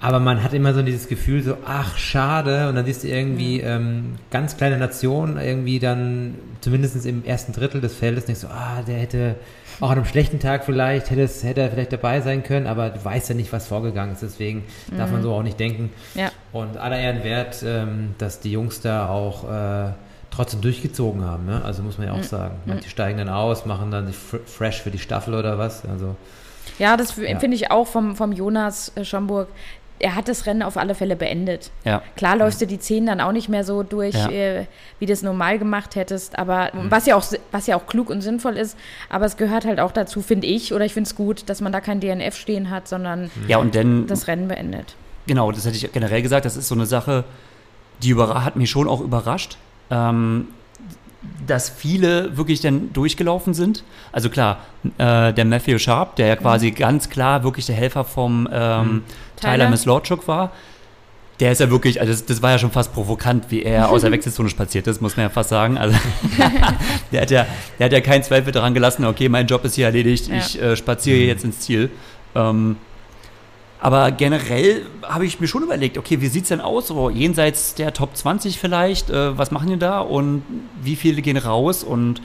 aber man hat immer so dieses Gefühl, so, ach, schade. Und dann siehst du irgendwie ähm, ganz kleine Nationen, irgendwie dann, zumindest im ersten Drittel des Feldes, nicht so, ah, der hätte auch an einem schlechten Tag vielleicht, hätte, es, hätte er vielleicht dabei sein können, aber du weißt ja nicht, was vorgegangen ist. Deswegen mhm. darf man mhm. so auch nicht denken. Ja. Und aller Ehren wert, ähm, dass die Jungs da auch äh, trotzdem durchgezogen haben. Ne? Also muss man ja auch mhm. sagen. Manche mhm. steigen dann aus, machen dann sich fresh für die Staffel oder was. Also ja, das ja. finde ich auch vom, vom Jonas äh, Schomburg er hat das Rennen auf alle Fälle beendet. Ja. Klar läufst du die Zehn dann auch nicht mehr so durch, ja. äh, wie du es normal gemacht hättest, aber mhm. was ja auch was ja auch klug und sinnvoll ist, aber es gehört halt auch dazu, finde ich, oder ich finde es gut, dass man da kein DNF stehen hat, sondern ja, und denn, das Rennen beendet. Genau, das hätte ich generell gesagt, das ist so eine Sache, die hat mich schon auch überrascht. Ähm, dass viele wirklich dann durchgelaufen sind. Also klar, äh, der Matthew Sharp, der ja quasi mhm. ganz klar wirklich der Helfer vom ähm, mhm. Tyler, Tyler Mislorchuk war, der ist ja wirklich, also das, das, war ja schon fast provokant, wie er aus der [LAUGHS] Wechselzone spaziert ist, muss man ja fast sagen. Also [LAUGHS] der, hat ja, der hat ja keinen Zweifel daran gelassen, okay, mein Job ist hier erledigt, ja. ich äh, spaziere mhm. jetzt ins Ziel. Ähm, aber generell habe ich mir schon überlegt, okay, wie sieht es denn aus, so jenseits der Top 20 vielleicht, äh, was machen die da und wie viele gehen raus? Und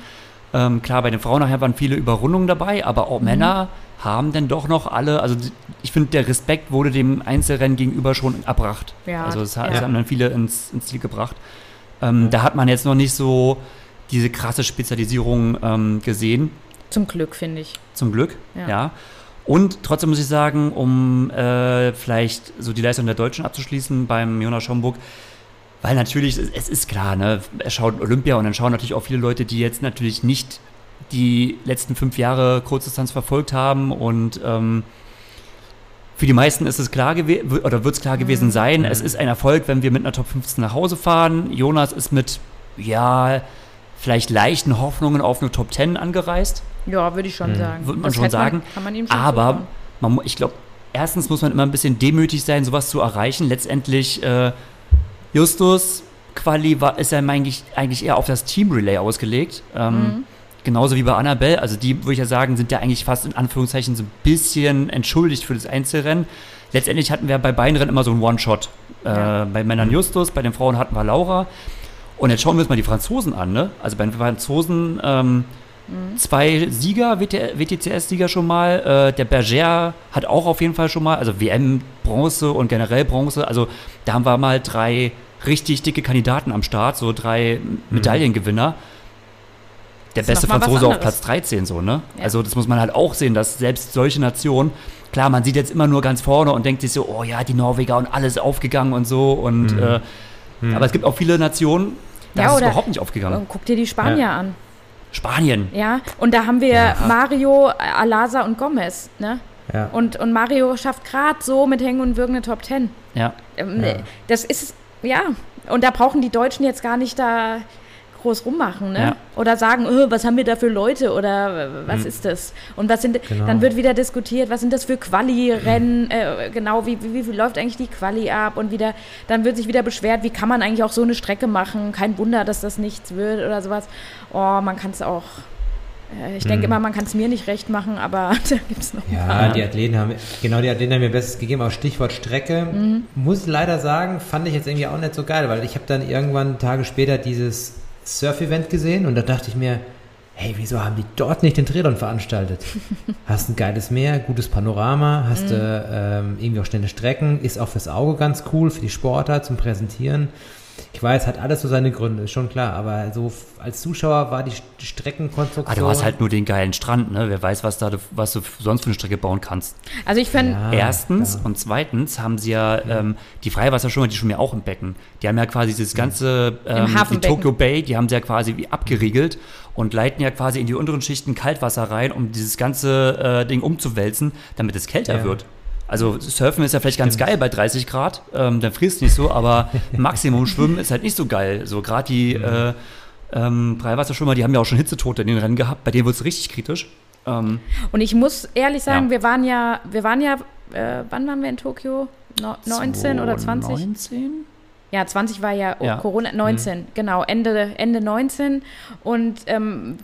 ähm, klar, bei den Frauen nachher waren viele Überrundungen dabei, aber auch mhm. Männer haben denn doch noch alle, also ich finde, der Respekt wurde dem Einzelrennen gegenüber schon erbracht. Ja, also das, ja. haben dann viele ins, ins Ziel gebracht. Ähm, da hat man jetzt noch nicht so diese krasse Spezialisierung ähm, gesehen. Zum Glück, finde ich. Zum Glück, ja. ja. Und trotzdem muss ich sagen, um äh, vielleicht so die Leistung der Deutschen abzuschließen beim Jonas Schomburg, weil natürlich, es ist klar, ne, er schaut Olympia und dann schauen natürlich auch viele Leute, die jetzt natürlich nicht die letzten fünf Jahre Kurzdistanz verfolgt haben und ähm, für die meisten ist es klar gewesen, oder wird es klar gewesen mhm. sein, mhm. es ist ein Erfolg, wenn wir mit einer Top 15 nach Hause fahren. Jonas ist mit, ja, vielleicht leichten Hoffnungen auf eine Top 10 angereist. Ja, würde ich schon mhm. sagen. Würde man das schon sagen. Man, kann man ihm schon Aber man, ich glaube, erstens muss man immer ein bisschen demütig sein, sowas zu erreichen. Letztendlich, äh, Justus Quali war, ist ja eigentlich, eigentlich eher auf das Team Relay ausgelegt. Ähm, mhm. Genauso wie bei Annabelle. Also die, würde ich ja sagen, sind ja eigentlich fast in Anführungszeichen so ein bisschen entschuldigt für das Einzelrennen. Letztendlich hatten wir bei beiden Rennen immer so einen One-Shot. Äh, ja. Bei Männern Justus, bei den Frauen hatten wir Laura. Und jetzt schauen wir uns mal die Franzosen an. Ne? Also bei den Franzosen ähm, Mhm. Zwei Sieger, WTCS-Sieger schon mal. Äh, der Berger hat auch auf jeden Fall schon mal, also WM-Bronze und generell Bronze. Also da haben wir mal drei richtig dicke Kandidaten am Start, so drei mhm. Medaillengewinner. Der das beste Franzose auf Platz 13, so, ne? Ja. Also, das muss man halt auch sehen, dass selbst solche Nationen, klar, man sieht jetzt immer nur ganz vorne und denkt sich so, oh ja, die Norweger und alles aufgegangen und so. Und, mhm. Äh, mhm. Aber es gibt auch viele Nationen, da ja, ist es überhaupt nicht aufgegangen. Guck dir die Spanier ja. an. Spanien. Ja, und da haben wir ja. Mario, Alasa und Gomez, ne? Ja. Und, und Mario schafft gerade so mit Hängen und Würgen eine Top Ten. Ja. Ähm, ja. Das ist, ja, und da brauchen die Deutschen jetzt gar nicht da groß rummachen, ne? Ja. Oder sagen, oh, was haben wir da für Leute oder was mhm. ist das? Und was sind, genau. dann wird wieder diskutiert, was sind das für Quali-Rennen, mhm. äh, genau, wie, wie, wie, läuft eigentlich die Quali ab und wieder, dann wird sich wieder beschwert, wie kann man eigentlich auch so eine Strecke machen? Kein Wunder, dass das nichts wird oder sowas. Oh, man kann es auch Äh, ich denke immer, man kann es mir nicht recht machen, aber [LAUGHS] da gibt es noch Ja, die Athleten haben, genau, die Athleten haben mir Bestes gegeben, auch Stichwort Strecke. Muss leider sagen, fand ich jetzt irgendwie auch nicht so geil, weil ich habe dann irgendwann Tage später dieses Surf-Event gesehen und da dachte ich mir, hey, wieso haben die dort nicht den Triathlon veranstaltet? [LAUGHS] hast ein geiles Meer, gutes Panorama, hast du ähm, irgendwie auch schnelle Strecken, ist auch fürs Auge ganz cool, für die Sportler zum Präsentieren. Ich weiß, hat alles so seine Gründe, ist schon klar, aber so als Zuschauer war die St- Streckenkonstruktion... Ah, du hast halt nur den geilen Strand, ne? Wer weiß, was, da, du- was du sonst für eine Strecke bauen kannst. Also ich finde, Ja, Erstens klar. und zweitens haben sie ja ähm, die Freiwasserschwimmer, die schwimmen ja auch im Becken. Die haben ja quasi dieses ganze, ähm, die. Tokyo Bay, die haben sie ja quasi wie abgeriegelt und leiten ja quasi in die unteren Schichten Kaltwasser rein, um dieses ganze äh, Ding umzuwälzen, damit es kälter Ja. wird. Also Surfen ist ja vielleicht ganz geil bei 30 Grad, ähm, dann frierst du nicht so, aber [LAUGHS] Maximum Schwimmen ist halt nicht so geil. So gerade die äh, ähm, Freiwasserschwimmer, die haben ja auch schon Hitzetote in den Rennen gehabt, bei denen wird es richtig kritisch. Ähm, und ich muss ehrlich sagen, Ja. wir waren ja, wir waren ja, äh, wann waren wir in Tokio? No, 19 oder 20? 19? Ja, 20 war ja, Ja. Corona, 19, genau, Ende, Ende 19. Und ähm,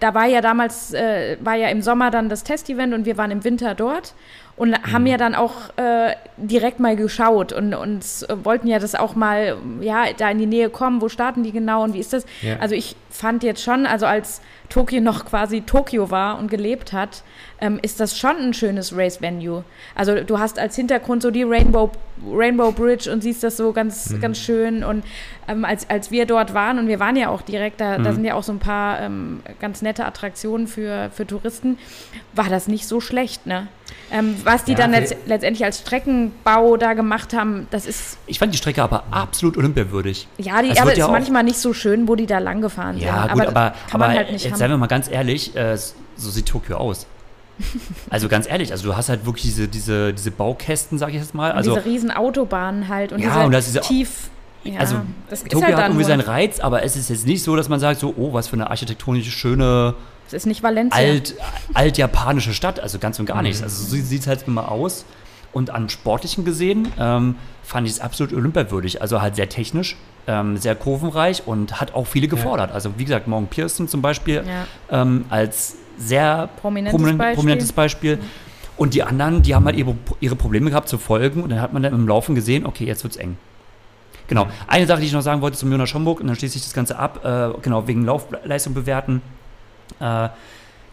da war ja damals, äh, war ja im Sommer dann das Testevent und wir waren im Winter dort und haben ja dann auch äh, direkt mal geschaut und uns äh, wollten ja das auch mal, ja, da in die Nähe kommen, wo starten die genau und wie ist das? Ja. Also ich fand jetzt schon, also als Tokio noch quasi Tokio war und gelebt hat, ähm, ist das schon ein schönes Race-Venue. Also du hast als Hintergrund so die Rainbow, Rainbow Bridge und siehst das so ganz, Mhm. ganz schön. Und ähm, als, als wir dort waren, und wir waren ja auch direkt, da, Mhm. da sind ja auch so ein paar ähm, ganz nette Attraktionen für, für Touristen, war das nicht so schlecht, ne? Ähm, was die Ja, dann letzt, letztendlich als Streckenbau da gemacht haben, das ist, Ich fand die Strecke aber absolut olympiawürdig. ja, die, Es ist ja auch- manchmal nicht so schön, wo die da lang gefahren Ja, sind. gut, aber, kann aber man halt nicht jetzt haben. seien wir mal ganz ehrlich, äh, so sieht Tokio aus. [LAUGHS] Also ganz ehrlich, also du hast halt wirklich diese, diese, diese Baukästen, sag ich jetzt mal. Und Also diese riesen Autobahnen halt und Ja, diese und das ist ja- tief. Ja, also das ist Tokio halt hat irgendwie seinen Reiz, aber es ist jetzt nicht so, dass man sagt, so, oh, was für eine architektonische, schöne, es ist nicht Valencia. alt, altjapanische Stadt. Also ganz und gar Mhm. nichts. Also so sieht es halt immer aus. Und am Sportlichen gesehen ähm, fand ich es absolut olympiawürdig. Also halt sehr technisch, ähm, sehr kurvenreich und hat auch viele gefordert. Also wie gesagt, Morgan Pearson zum Beispiel Ja. ähm, als sehr Prominentes prominent, Beispiel. prominentes Beispiel. Und die anderen, die haben halt ihre, ihre Probleme gehabt zu folgen und dann hat man dann im Laufen gesehen, okay, jetzt wird's eng. Genau. Eine Sache, die ich noch sagen wollte zum Jonas Schomburg, und dann schließe ich das Ganze ab, äh, genau, wegen Laufleistung bewerten. Äh,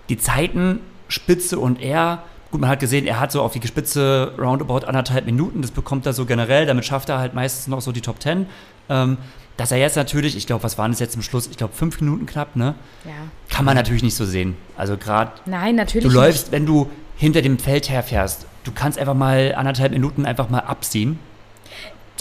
die Zeiten, Spitze und er, gut, man hat gesehen, er hat so auf die Spitze roundabout anderthalb Minuten, das bekommt er so generell, damit schafft er halt meistens noch so die Top Ten. Ähm, dass er jetzt natürlich, ich glaube, was waren es jetzt zum Schluss? Ich glaube, fünf Minuten knapp, ne? ja. Kann man natürlich nicht so sehen. Also gerade Nein, natürlich Du nicht. läufst, wenn du hinter dem Feld herfährst, du kannst einfach mal anderthalb Minuten einfach mal abziehen.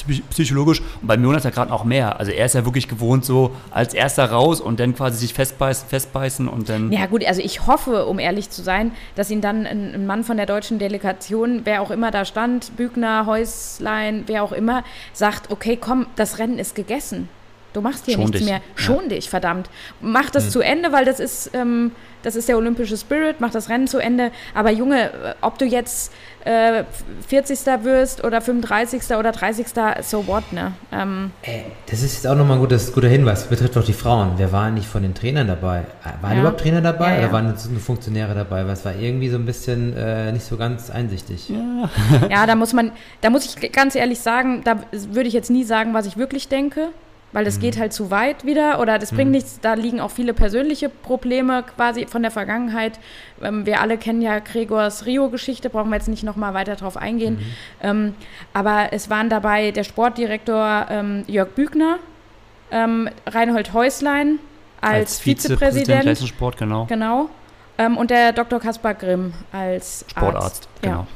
Psy- Psychologisch. Und beim Jonas ja gerade auch mehr. Also er ist ja wirklich gewohnt, so als erster raus und dann quasi sich festbeißen, festbeißen und dann. Ja gut, also ich hoffe, um ehrlich zu sein, dass ihn dann ein, ein Mann von der deutschen Delegation, wer auch immer da stand, Bügner, Häuslein, wer auch immer, sagt, okay, komm, das Rennen ist gegessen. Du machst hier Schon nichts dich. mehr. Schon dich, verdammt. Mach das zu Ende, weil das ist, ähm, das ist der olympische Spirit, mach das Rennen zu Ende. Aber Junge, äh, ob du jetzt äh, 40. wirst oder 35. oder 30. so what, ne? Ähm, Ey, das ist jetzt auch nochmal ein gutes, guter Hinweis. Betrifft auch die Frauen. Wer war nicht von den Trainern dabei? Äh, Waren Ja. überhaupt Trainer dabei Ja, ja. oder waren nur Funktionäre dabei? Weil es war irgendwie so ein bisschen äh, nicht so ganz einsichtig. Ja, da muss man, da muss ich ganz ehrlich sagen, da würde ich jetzt nie sagen, was ich wirklich denke, weil das geht halt zu weit wieder oder das bringt nichts. Da liegen auch viele persönliche Probleme quasi von der Vergangenheit. Ähm, wir alle kennen ja Gregors Rio-Geschichte, brauchen wir jetzt nicht nochmal weiter drauf eingehen. Ähm, aber es waren dabei der Sportdirektor ähm, Jörg Bügner, ähm, Reinhold Häuslein als, Vizepräsident, Leistungssport, genau. genau, ähm, und der Dr. Kaspar Grimm als Sportarzt, Arzt. genau. Ja.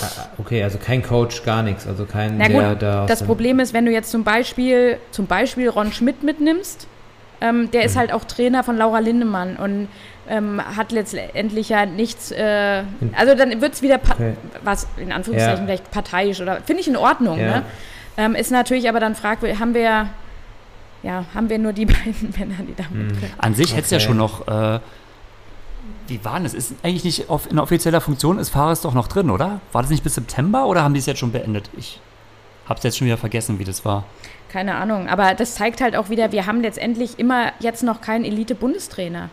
Ah, Okay, also kein Coach, gar nichts. Also kein, Na der gut, da aus das Problem ist, wenn du jetzt zum Beispiel, zum Beispiel Ron Schmidt mitnimmst, ähm, der ist Mhm. halt auch Trainer von Laura Lindemann und ähm, hat letztendlich ja nichts, äh, also dann wird es wieder, Okay. was in Anführungszeichen Ja. vielleicht parteiisch oder, finde ich in Ordnung, Ja. ne? ähm, ist natürlich aber dann fragwürdig, haben wir, ja, haben wir nur die [LAUGHS] beiden Männer, die da Hm. mit können. An sich hätte es ja Okay. schon noch. Äh, wie war denn das? Ist eigentlich nicht auf, in offizieller Funktion, ist Fares doch noch drin, oder? War das nicht bis September oder haben die es jetzt schon beendet? Ich hab's jetzt schon wieder vergessen, wie das war. Keine Ahnung, aber das zeigt halt auch wieder, wir haben letztendlich immer jetzt noch keinen Elite-Bundestrainer.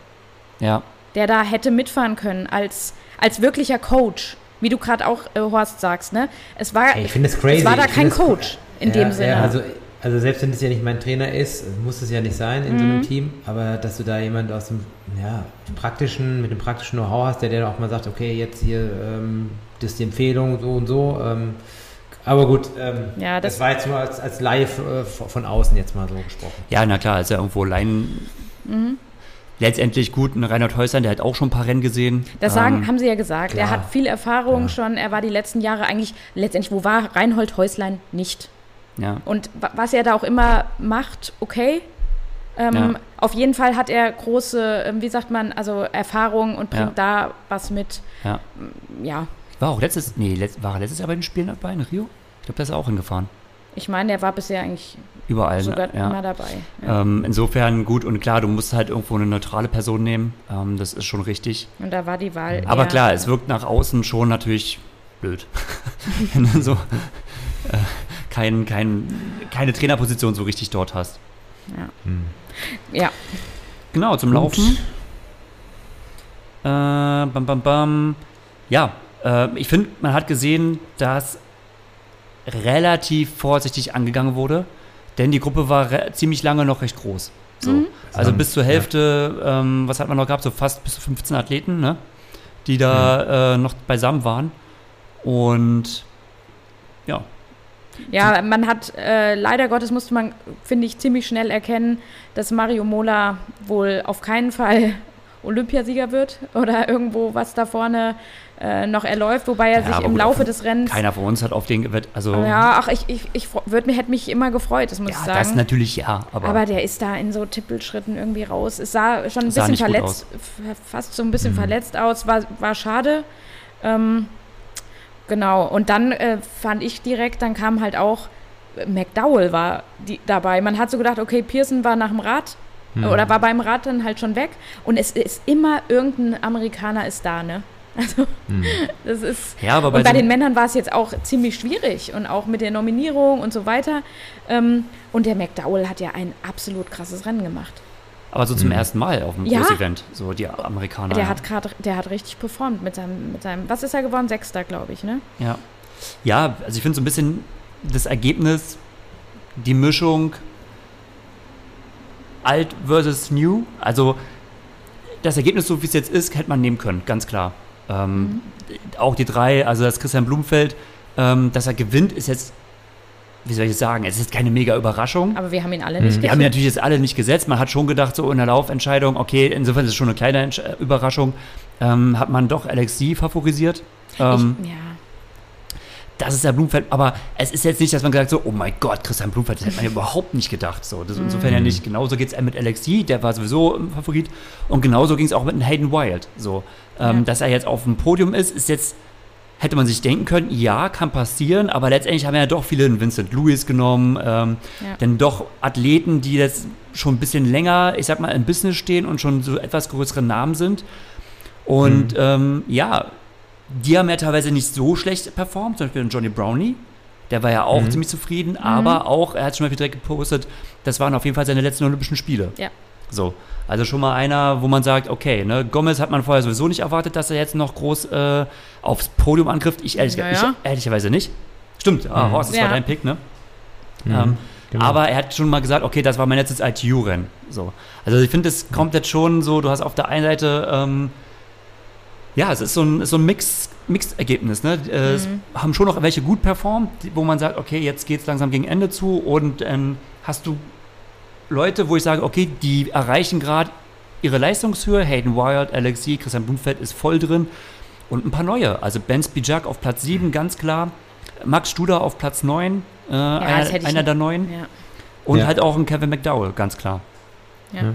Ja. der da hätte mitfahren können als, als wirklicher Coach. Wie du gerade auch, äh, Horst, sagst, ne? Es war, Ey, ich finde es crazy. es war da Ich kein es- Coach in ja, dem Sinne. Ja, also, also selbst wenn es ja nicht mein Trainer ist, muss es ja nicht sein in so Mhm. einem Team, aber dass du da jemand aus dem ja, praktischen, mit dem praktischen Know-how hast, der dir auch mal sagt, okay, jetzt hier, ähm, das ist die Empfehlung, so und so. Ähm, aber gut, ähm, Ja, das, das- war jetzt nur als, als Live äh, von außen jetzt mal so gesprochen. Ja, na klar, ist ja irgendwo Lein. Mhm. Letztendlich gut, ein Reinhard Häusern, der hat auch schon ein paar Rennen gesehen. Das sagen, Ähm, haben sie ja gesagt. Er klar. hat viel Erfahrung Ja. schon. Er war die letzten Jahre eigentlich, letztendlich, wo war Reinhold Häuslein nicht? Ja. Und wa- was er da auch immer macht, okay. Ähm, Ja. Auf jeden Fall hat er große, ähm, wie sagt man, also Erfahrung und bringt da was mit. ja. Ja, War auch letztes, nee, letzt, war er letztes Jahr bei den Spielen dabei in Rio? Ich glaube, der ist auch hingefahren. ich meine, er war bisher eigentlich Überall. sogar ne? ja. immer dabei. Ja. Ähm, insofern gut und klar, du musst halt irgendwo eine neutrale Person nehmen. Ähm, das ist schon richtig. Und da war die Wahl. Aber eher- klar, es wirkt nach außen schon natürlich blöd. [LAUGHS] So äh, kein, kein, keine Trainerposition so richtig dort hast. Ja, Genau, zum Gut. Laufen. Äh, bam, bam, bam. Ja, äh, ich finde, man hat gesehen, dass relativ vorsichtig angegangen wurde, denn die Gruppe war ziemlich lange noch recht groß. So. Mhm. Also bis zur Hälfte, ähm, was hat man noch gehabt? So fast bis zu 15 Athleten, ne? die da äh, noch beisammen waren. Und ja, ja man hat, äh, leider Gottes musste man, finde ich, ziemlich schnell erkennen, dass Mario Mola wohl auf keinen Fall [LAUGHS] Olympiasieger wird oder irgendwo was da vorne äh, noch erläuft, wobei er Ja, sich im gut, Laufe auf- des Rennens keiner von uns hat auf den gewettet. Also, Ja, ach, ich, ich, ich würd, hätte mich immer gefreut, das muss ja, ich das sagen. natürlich ja. Aber, Aber der ist da in so Tippelschritten irgendwie raus. Es sah schon ein bisschen verletzt, fast so ein bisschen Mhm. verletzt aus, war, war schade. Ähm, genau, und dann äh, fand ich direkt, dann kam halt auch, äh, McDowell war die, dabei. Man hat so gedacht, okay, Pearson war nach dem Rad Mhm. oder war beim Rad dann halt schon weg. Und es ist immer irgendein Amerikaner ist da, ne? [LAUGHS] Also, Mhm. das ist. ja, aber bei, Und bei so, den Männern war es jetzt auch ziemlich schwierig und auch mit der Nominierung und so weiter. Ähm, und der McDowell hat ja ein absolut krasses Rennen gemacht. Aber so zum Mhm. ersten Mal auf dem Ja. Großevent, so die Amerikaner. Der ja. hat gerade, der hat richtig performt mit seinem, mit seinem, was ist er geworden? Sechster, glaube ich, ne? Ja, ja also ich finde so ein bisschen das Ergebnis, die Mischung alt versus new. Also das Ergebnis, so wie es jetzt ist, hätte man nehmen können, ganz klar. Ähm, Auch die drei, also das Christian Blumfeld, ähm, dass er gewinnt, ist jetzt, wie soll ich sagen, es ist keine mega Überraschung. Aber wir haben ihn alle Mhm. nicht Wir haben ihn natürlich jetzt alle nicht gesetzt. Man hat schon gedacht, so in der Laufentscheidung, okay, insofern ist es schon eine kleine Entsch äh, Überraschung, ähm, hat man doch Alexi favorisiert. Ähm, Ich, ja. das ist der Blumfeld, aber es ist jetzt nicht, dass man gesagt so, oh mein Gott, Christian Blumfeld, das hätte man ja überhaupt nicht gedacht. So, das ist insofern ja nicht. Genauso geht es mit Alexi, der war sowieso ein Favorit. Und genauso ging es auch mit Hayden Wild. So, ähm, Ja. dass er jetzt auf dem Podium ist, ist jetzt, hätte man sich denken können, ja, kann passieren, aber letztendlich haben ja doch viele einen Vincent Lewis genommen, ähm, Ja. denn doch Athleten, die jetzt schon ein bisschen länger, ich sag mal, im Business stehen und schon so etwas größere Namen sind. Und ähm, ja, die haben ja teilweise nicht so schlecht performt, zum Beispiel Johnny Brownie. Der war ja auch Mhm. ziemlich zufrieden, aber auch, er hat schon mal direkt gepostet, das waren auf jeden Fall seine letzten Olympischen Spiele. Ja. So, also schon mal einer, wo man sagt, okay, ne, Gomez hat man vorher sowieso nicht erwartet, dass er jetzt noch groß äh, aufs Podium angrifft. Ich, ehrlich, Ja, ich ehrlicherweise nicht. Stimmt, ah, Mhm. Horst, das Ja. war dein Pick, ne? Mhm. Ähm, Genau. Aber er hat schon mal gesagt, okay, das war mein letztes ITU-Rennen. So. Also ich finde, es kommt jetzt schon so, du hast auf der einen Seite, ähm, ja, es ist so ein, ist so ein Mix, Mixed-Ergebnis. Ne? Äh, Es Mhm. haben schon noch welche gut performt, wo man sagt, okay, jetzt geht es langsam gegen Ende zu und ähm, hast du Leute, wo ich sage, okay, die erreichen gerade ihre Leistungshöhe. Hayden Wild, Alexi, Christian Blumfeld ist voll drin und ein paar neue. Also Ben Spijak auf Platz 7, ganz klar. Max Studer auf Platz 9, äh, das einer, einer der neuen. Ja. Und Ja. halt auch ein Kevin McDowell, ganz klar. Ja. Ja.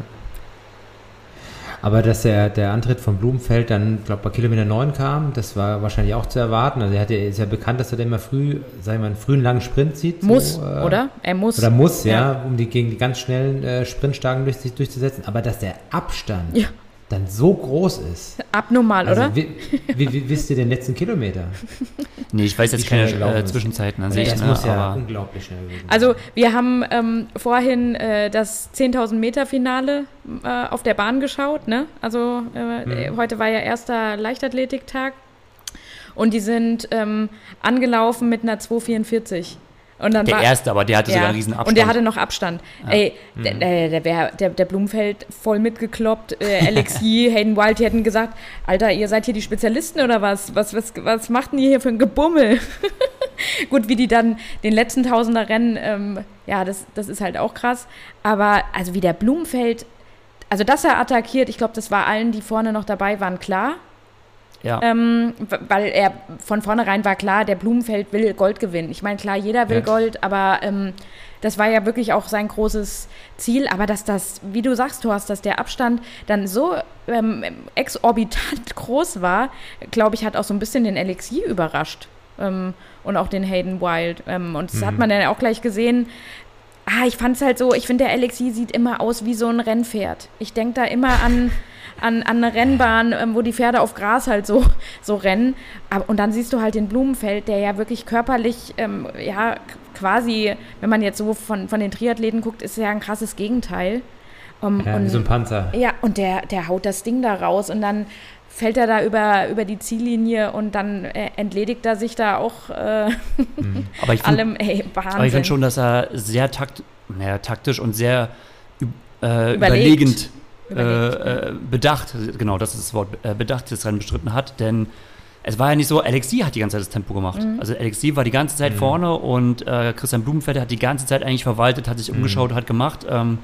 Aber dass der, der Antritt von Blumenfeld dann, glaube bei Kilometer 9 kam, das war wahrscheinlich auch zu erwarten. Also er hat ja, ist ja bekannt, dass er dann immer früh, sagen wir mal, einen frühen langen Sprint zieht. Muss, so, äh, oder? Er muss. Oder muss, ja, Ja. um die gegen die ganz schnellen äh, Sprintstarken durch, sich durchzusetzen. Aber dass der Abstand Ja. Dann so groß ist. Abnormal, Also, oder? Wie, wie, wie wisst ihr den letzten Kilometer? [LAUGHS] Nee, ich weiß jetzt keine äh, Zwischenzeiten an sich. Das ne, muss ja unglaublich schnell gewesen Also wir haben ähm, vorhin äh, das 10.000 Meter Finale äh, auf der Bahn geschaut. Ne? Also hm. heute war ja erster Leichtathletiktag. Und die sind ähm, angelaufen mit einer 244. Und dann der war, erste, aber der hatte ja, sogar einen riesen Abstand. Und der hatte noch Abstand. Ja. Ey, mhm. der, der, der, der, Blumfeld voll mitgekloppt. Äh, Alexi, [LAUGHS] Hayden Wild, die hätten gesagt, Alter, ihr seid hier die Spezialisten oder was? Was, was, was macht denn ihr hier für ein Gebummel? [LAUGHS] Gut, wie die dann den letzten Tausender rennen, ähm, ja, das, das ist halt auch krass. Aber also wie der Blumfeld, also dass er attackiert, ich glaube, das war allen, die vorne noch dabei waren, klar. Ja. Ähm, weil er von vornherein war klar, der Blumenfeld will Gold gewinnen. Ich meine, klar, jeder will ja. Gold, aber ähm, das war ja wirklich auch sein großes Ziel. Aber dass das, wie du sagst, Thorst, dass der Abstand dann so ähm, exorbitant [LAUGHS] groß war, glaube ich, hat auch so ein bisschen den Elixier überrascht. Ähm, und auch den Hayden Wild. Ähm, und das mhm. hat man dann auch gleich gesehen. Ah, ich fand es halt so, ich finde, der Elixier sieht immer aus wie so ein Rennpferd. Ich denke da immer an an, an eine Rennbahn, ähm, wo die Pferde auf Gras halt so, [LAUGHS] so rennen. Aber, und dann siehst du halt den Blumenfeld, der ja wirklich körperlich, ähm, ja, quasi, wenn man jetzt so von, von den Triathleten guckt, ist ja ein krasses Gegenteil. Um, ja, und, so ein Panzer. Ja, und der, der haut das Ding da raus und dann fällt er da über, über die Ziellinie und dann äh, entledigt er sich da auch äh, mhm. [LAUGHS] aber ich find, allem, ey. Aber ich finde schon, dass er sehr takt, naja, taktisch und sehr äh, überlegend äh, äh, bedacht, genau, das ist das Wort, äh, bedacht das Rennen bestritten hat, denn es war ja nicht so, Alexi hat die ganze Zeit das Tempo gemacht. Mhm. Also Alexi war die ganze Zeit mhm. vorne und äh, Christian Blumenfeld hat die ganze Zeit eigentlich verwaltet, hat sich mhm. umgeschaut, hat gemacht. Ähm,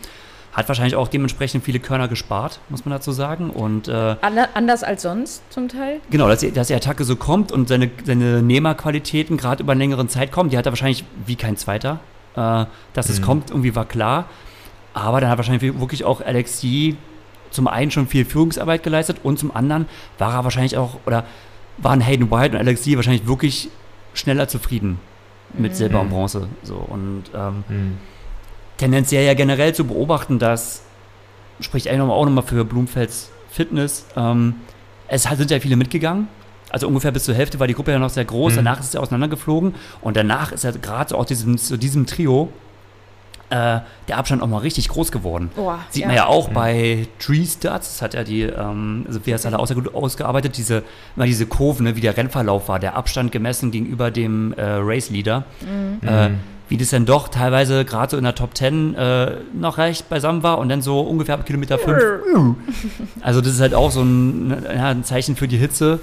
hat wahrscheinlich auch dementsprechend viele Körner gespart, muss man dazu sagen. Und, äh, Anders als sonst zum Teil? Genau, dass, dass die Attacke so kommt und seine, seine Nehmerqualitäten gerade über einen längeren Zeit kommen, die hat er wahrscheinlich wie kein zweiter. Äh, dass es mhm. kommt, irgendwie war klar. Aber dann hat wahrscheinlich wirklich auch Alexi zum einen schon viel Führungsarbeit geleistet und zum anderen war er wahrscheinlich auch, oder waren Hayden White und Alex Lee wahrscheinlich wirklich schneller zufrieden mit mhm. Silber und Bronze. So, und ähm, mhm. tendenziell ja generell zu beobachten, dass, spricht eigentlich auch nochmal für Blumfelds Fitness, ähm, es sind ja viele mitgegangen. Also ungefähr bis zur Hälfte war die Gruppe ja noch sehr groß, mhm. danach ist er auseinandergeflogen und danach ist er gerade so aus diesem, so diesem Trio äh, der Abstand auch mal richtig groß geworden. Oh, Sieht ja. man ja auch mhm. bei Tree Stats, das hat ja die, ähm, also es alle gut ausgearbeitet, diese, immer diese Kurven, ne, wie der Rennverlauf war, der Abstand gemessen gegenüber dem äh, Race Leader. Mhm. Äh, wie das dann doch teilweise gerade so in der Top 10 äh, noch recht beisammen war und dann so ungefähr ab Kilometer 5. [LAUGHS] also das ist halt auch so ein, ja, ein Zeichen für die Hitze.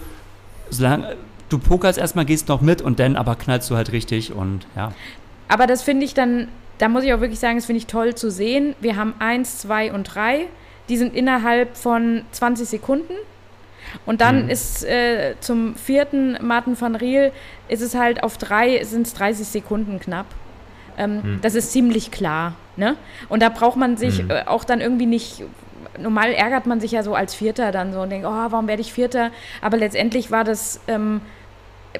Solange du pokerst erstmal, gehst noch mit und dann aber knallst du halt richtig und ja. Aber das finde ich dann da muss ich auch wirklich sagen, das finde ich toll zu sehen. Wir haben eins, zwei und drei. Die sind innerhalb von 20 Sekunden. Und dann mhm. ist äh, zum vierten Martin van Riel ist es halt auf drei, sind es 30 Sekunden knapp. Ähm, mhm. Das ist ziemlich klar. Ne? Und da braucht man sich mhm. äh, auch dann irgendwie nicht. Normal ärgert man sich ja so als Vierter dann so und denkt, oh, warum werde ich Vierter? Aber letztendlich war das ähm,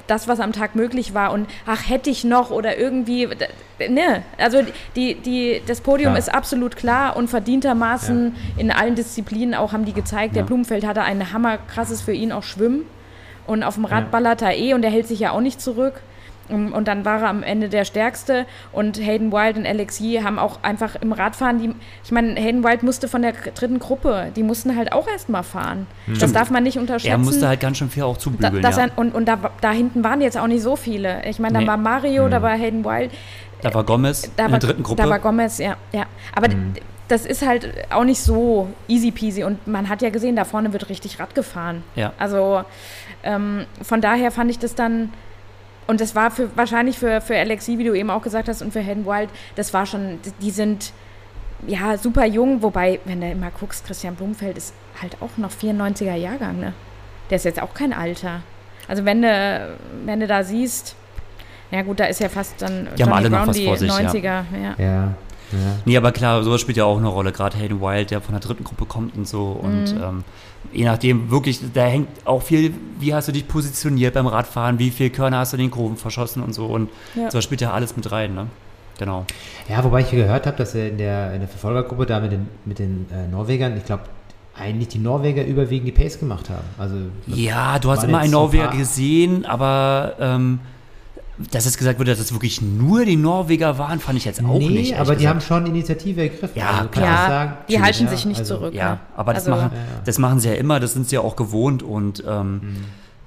das, was am Tag möglich war und ach, hätte ich noch oder irgendwie, ne, also die, die, das Podium ja. ist absolut klar und verdientermaßen ja. in allen Disziplinen auch haben die gezeigt, ja. der Blumenfeld hatte ein hammerkrasses für ihn auch Schwimmen und auf dem Rad ballert er eh und er hält sich ja auch nicht zurück. Und dann war er am Ende der Stärkste und Hayden Wild und Alex Yee haben auch einfach im Radfahren, die, ich meine, Hayden Wild musste von der dritten Gruppe, die mussten halt auch erstmal fahren. Hm. Das darf man nicht unterschätzen. Er musste halt ganz schön viel auch zubügeln. Da, ja. er, und und da, da hinten waren jetzt auch nicht so viele. Ich meine, da nee. war Mario, hm. da war Hayden Wild. Da war Gomez da in der dritten Gruppe. Da war Gomez, ja. ja. Aber hm. das ist halt auch nicht so easy peasy und man hat ja gesehen, da vorne wird richtig Rad gefahren. Ja. Also ähm, von daher fand ich das dann und das war für, wahrscheinlich für, für Alexi, wie du eben auch gesagt hast, und für Hayden Wild, das war schon, die sind ja super jung, wobei, wenn du immer guckst, Christian Blumfeld ist halt auch noch 94er Jahrgang, ne? Der ist jetzt auch kein Alter. Also wenn du, wenn du da siehst, ja gut, da ist ja fast dann die Johnny Brown die 90er. Ja. ja. ja. Ja. Nee, aber klar, sowas spielt ja auch eine Rolle. Gerade Hayden Wild, der von der dritten Gruppe kommt und so. Und mhm. ähm, je nachdem, wirklich, da hängt auch viel, wie hast du dich positioniert beim Radfahren, wie viel Körner hast du in den Kurven verschossen und so. Und ja. so spielt ja alles mit rein, ne? Genau. Ja, wobei ich gehört habe, dass er in der, in der Verfolgergruppe da mit den, mit den äh, Norwegern, ich glaube, eigentlich die Norweger überwiegend die Pace gemacht haben. Also, ja, du hast immer einen Norweger gesehen, aber ähm, dass es gesagt wurde, dass es wirklich nur die Norweger waren, fand ich jetzt auch nee, nicht. aber die gesagt. haben schon Initiative ergriffen. Ja, Also klar. auch sagen, die halten ja, sich nicht also- zurück. Ja, ne? aber das, Also- machen, das machen sie ja immer, das sind sie ja auch gewohnt. Und ähm,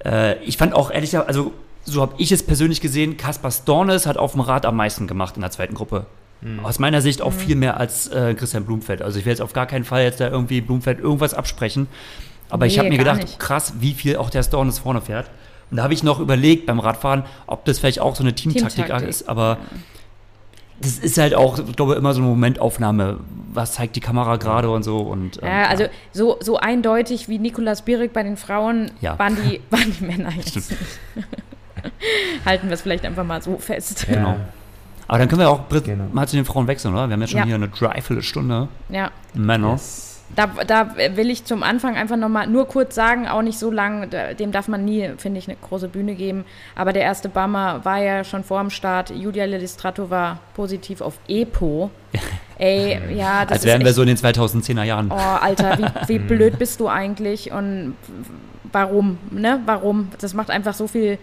äh, ich fand auch ehrlich gesagt, also so habe ich es persönlich gesehen, Kaspar Stornes hat auf dem Rad am meisten gemacht in der zweiten Gruppe. Aus meiner Sicht auch viel mehr als äh, Christian Blumfeld. Also ich will jetzt auf gar keinen Fall jetzt da irgendwie Blumfeld irgendwas absprechen. Aber ich Nee, habe mir gedacht, nicht. krass, wie viel auch der Stornes vorne fährt. Und da habe ich noch überlegt beim Radfahren, ob das vielleicht auch so eine Teamtaktik Teamtaktik, ist. Aber das ist halt auch, ich glaube, immer so eine Momentaufnahme. Was zeigt die Kamera gerade und so. Und, ähm, Ja, also so, so eindeutig wie Nikolas Bierig bei den Frauen Ja. waren, die, [LAUGHS] waren die Männer jetzt nicht. [LAUGHS] Halten wir es vielleicht einfach mal so fest. Ja. Genau. Aber dann können wir auch Genau. mal zu den Frauen wechseln, oder? Wir haben jetzt schon Ja. hier eine Dreiviertelstunde Ja, Männer. Yes. Da, da will ich zum Anfang einfach nochmal nur kurz sagen, auch nicht so lang, dem darf man nie, finde ich, eine große Bühne geben. Aber der erste Bummer war ja schon vor dem Start. Julia Lilistrato war positiv auf EPO. [LAUGHS] Ey, ja, das Als wären wir so in den 2010er Jahren. Oh, Alter, wie, wie [LAUGHS] blöd bist du eigentlich und warum, ne? Warum? Das macht einfach so viel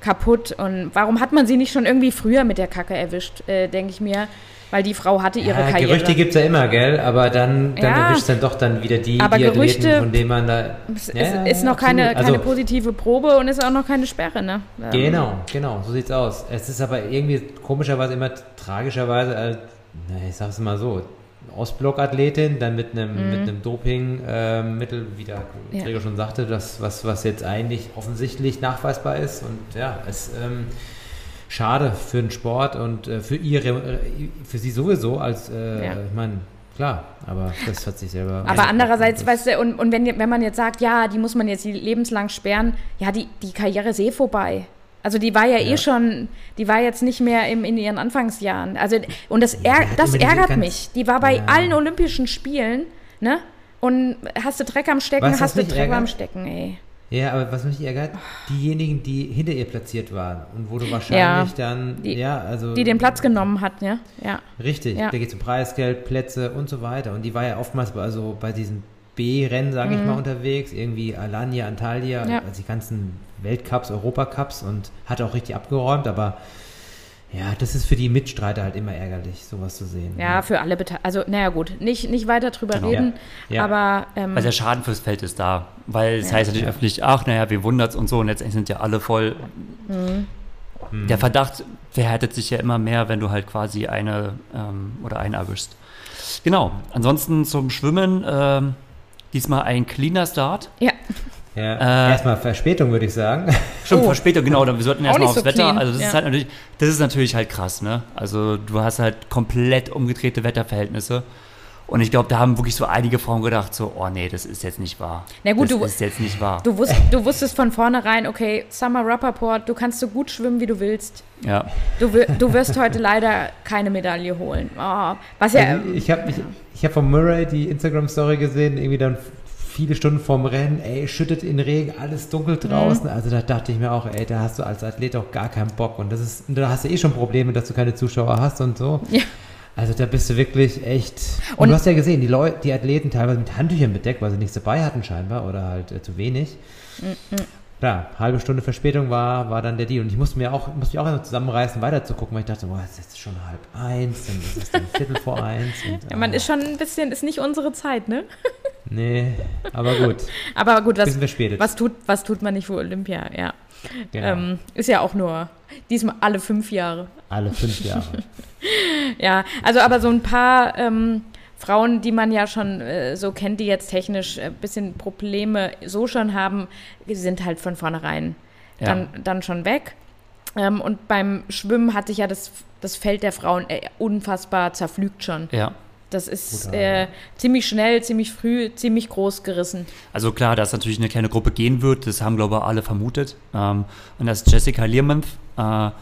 kaputt und warum hat man sie nicht schon irgendwie früher mit der Kacke erwischt, äh, denke ich mir, weil die Frau hatte ihre Ja, Karriere. Gerüchte gibt es ja immer, gell? Aber dann, dann Ja. erwischt dann doch dann wieder die, Aber die Gerüchte- Athleten, von denen man da. es Ja, ist, noch keine, keine Also- positive Probe und ist auch noch keine Sperre, ne? Ähm, Genau, genau, so sieht's aus. Es ist aber irgendwie komischerweise immer tragischerweise, äh, na, ich sag's mal so, Ostblock-Athletin, dann mit einem mit einem Dopingmittel, wie der Ja. Träger schon sagte, das, was, was jetzt eigentlich offensichtlich nachweisbar ist. Und ja, es ähm, schade für den Sport und äh, für ihre, äh, für sie sowieso als, äh, Ja. ich meine, klar, aber das hat sich selber. Aber andererseits, das, weißt du, und, und wenn, wenn man jetzt sagt, ja, die muss man jetzt lebenslang sperren, ja, die, die Karriere ist eh vorbei. Also die war ja, eh Ja. schon, die war jetzt nicht mehr im, in ihren Anfangsjahren. Also und das, Ja, ärg das ärgert ganz- mich. Die war bei Ja. allen Olympischen Spielen, ne? Und hast du Dreck am Stecken, Weißt hast du Dreck am ärgert? Stecken, ey. Ja, aber was mich ärgert, diejenigen, die hinter ihr platziert waren und wo du wahrscheinlich dann, die- ja, also. Die den Platz genommen hat, ja. Ja. Richtig, Ja. da geht es um Preisgeld, Plätze und so weiter. Und die war ja oftmals bei, also bei diesen B-Rennen, sage ich mal, unterwegs, irgendwie Alanya, Antalya, Mhm. Ja. also die ganzen Weltcups, Europacups und hat auch richtig abgeräumt, aber ja, das ist für die Mitstreiter halt immer ärgerlich, sowas zu sehen. Ja, für alle Beteiligten. Also, naja, gut, nicht, nicht weiter drüber Genau. reden, Ja. Ja. aber ähm, Weil der Schaden fürs Feld ist da. Weil es Ja. heißt natürlich Ja. öffentlich, ach, naja, wir wundert's und so. Und letztendlich sind ja alle voll. Mhm. Der Verdacht verhärtet sich ja immer mehr, wenn du halt quasi eine ähm, oder einen erwischst. Genau. Ansonsten zum Schwimmen. Ähm, diesmal ein cleaner Start. ja, Ja, Äh, erstmal Verspätung, würde ich sagen. [LAUGHS] Schon Oh. Verspätung, genau. Wir sollten erstmal aufs so Wetter. clean, Also das ja. ist halt natürlich, das ist natürlich halt krass, ne? Also du hast halt komplett umgedrehte Wetterverhältnisse. Und ich glaube, da haben wirklich so einige Frauen gedacht, so, oh nee, das ist jetzt nicht wahr. Na gut, das du- ist jetzt nicht wahr. du, wusst, du wusstest von vornherein, okay, Summer Rappaport, du kannst so gut schwimmen, wie du willst. ja. Du, du wirst heute leider keine Medaille holen. Oh, was ja. Also ich habe ich, ich hab von Murray die Instagram-Story gesehen, irgendwie dann viele Stunden vorm Rennen, ey, schüttet in Regen, alles dunkel Mhm. draußen. Also da dachte ich mir auch, ey, da hast du als Athlet auch gar keinen Bock. Und das ist, da hast du eh schon Probleme, dass du keine Zuschauer hast und so. Ja. Also da bist du wirklich echt. Und, Und- du hast ja gesehen, die Leute, die Athleten teilweise mit Handtüchern bedeckt, weil sie nichts dabei hatten scheinbar oder halt äh, zu wenig. Mhm. Klar, halbe Stunde Verspätung war, war dann der Deal. Und ich musste mir auch, musste mich auch noch zusammenreißen, weiter zu gucken, weil ich dachte, boah, es ist jetzt schon halb eins, dann ist es dann Viertel vor eins. Und, Ja, man ah, ist schon ein bisschen, ist nicht unsere Zeit, ne? [LAUGHS] Nee, aber gut. [LAUGHS] Aber gut, was, was, tut, was tut man nicht für Olympia, ja. Genau. Ähm, ist ja auch nur diesmal alle fünf Jahre. Alle fünf Jahre. [LAUGHS] Ja, also aber so ein paar ähm, Frauen, die man ja schon äh, so kennt, die jetzt technisch ein bisschen Probleme so schon haben, die sind halt von vornherein Ja. dann, dann schon weg. Ähm, und beim Schwimmen hat sich ja das, das Feld der Frauen äh, unfassbar zerflügt schon. Ja. Das ist äh, ziemlich schnell, ziemlich früh, ziemlich groß gerissen. Also klar, dass natürlich eine kleine Gruppe gehen wird, das haben, glaube ich, alle vermutet. Ähm, und das ist Jessica Learmonth. Äh, [LAUGHS]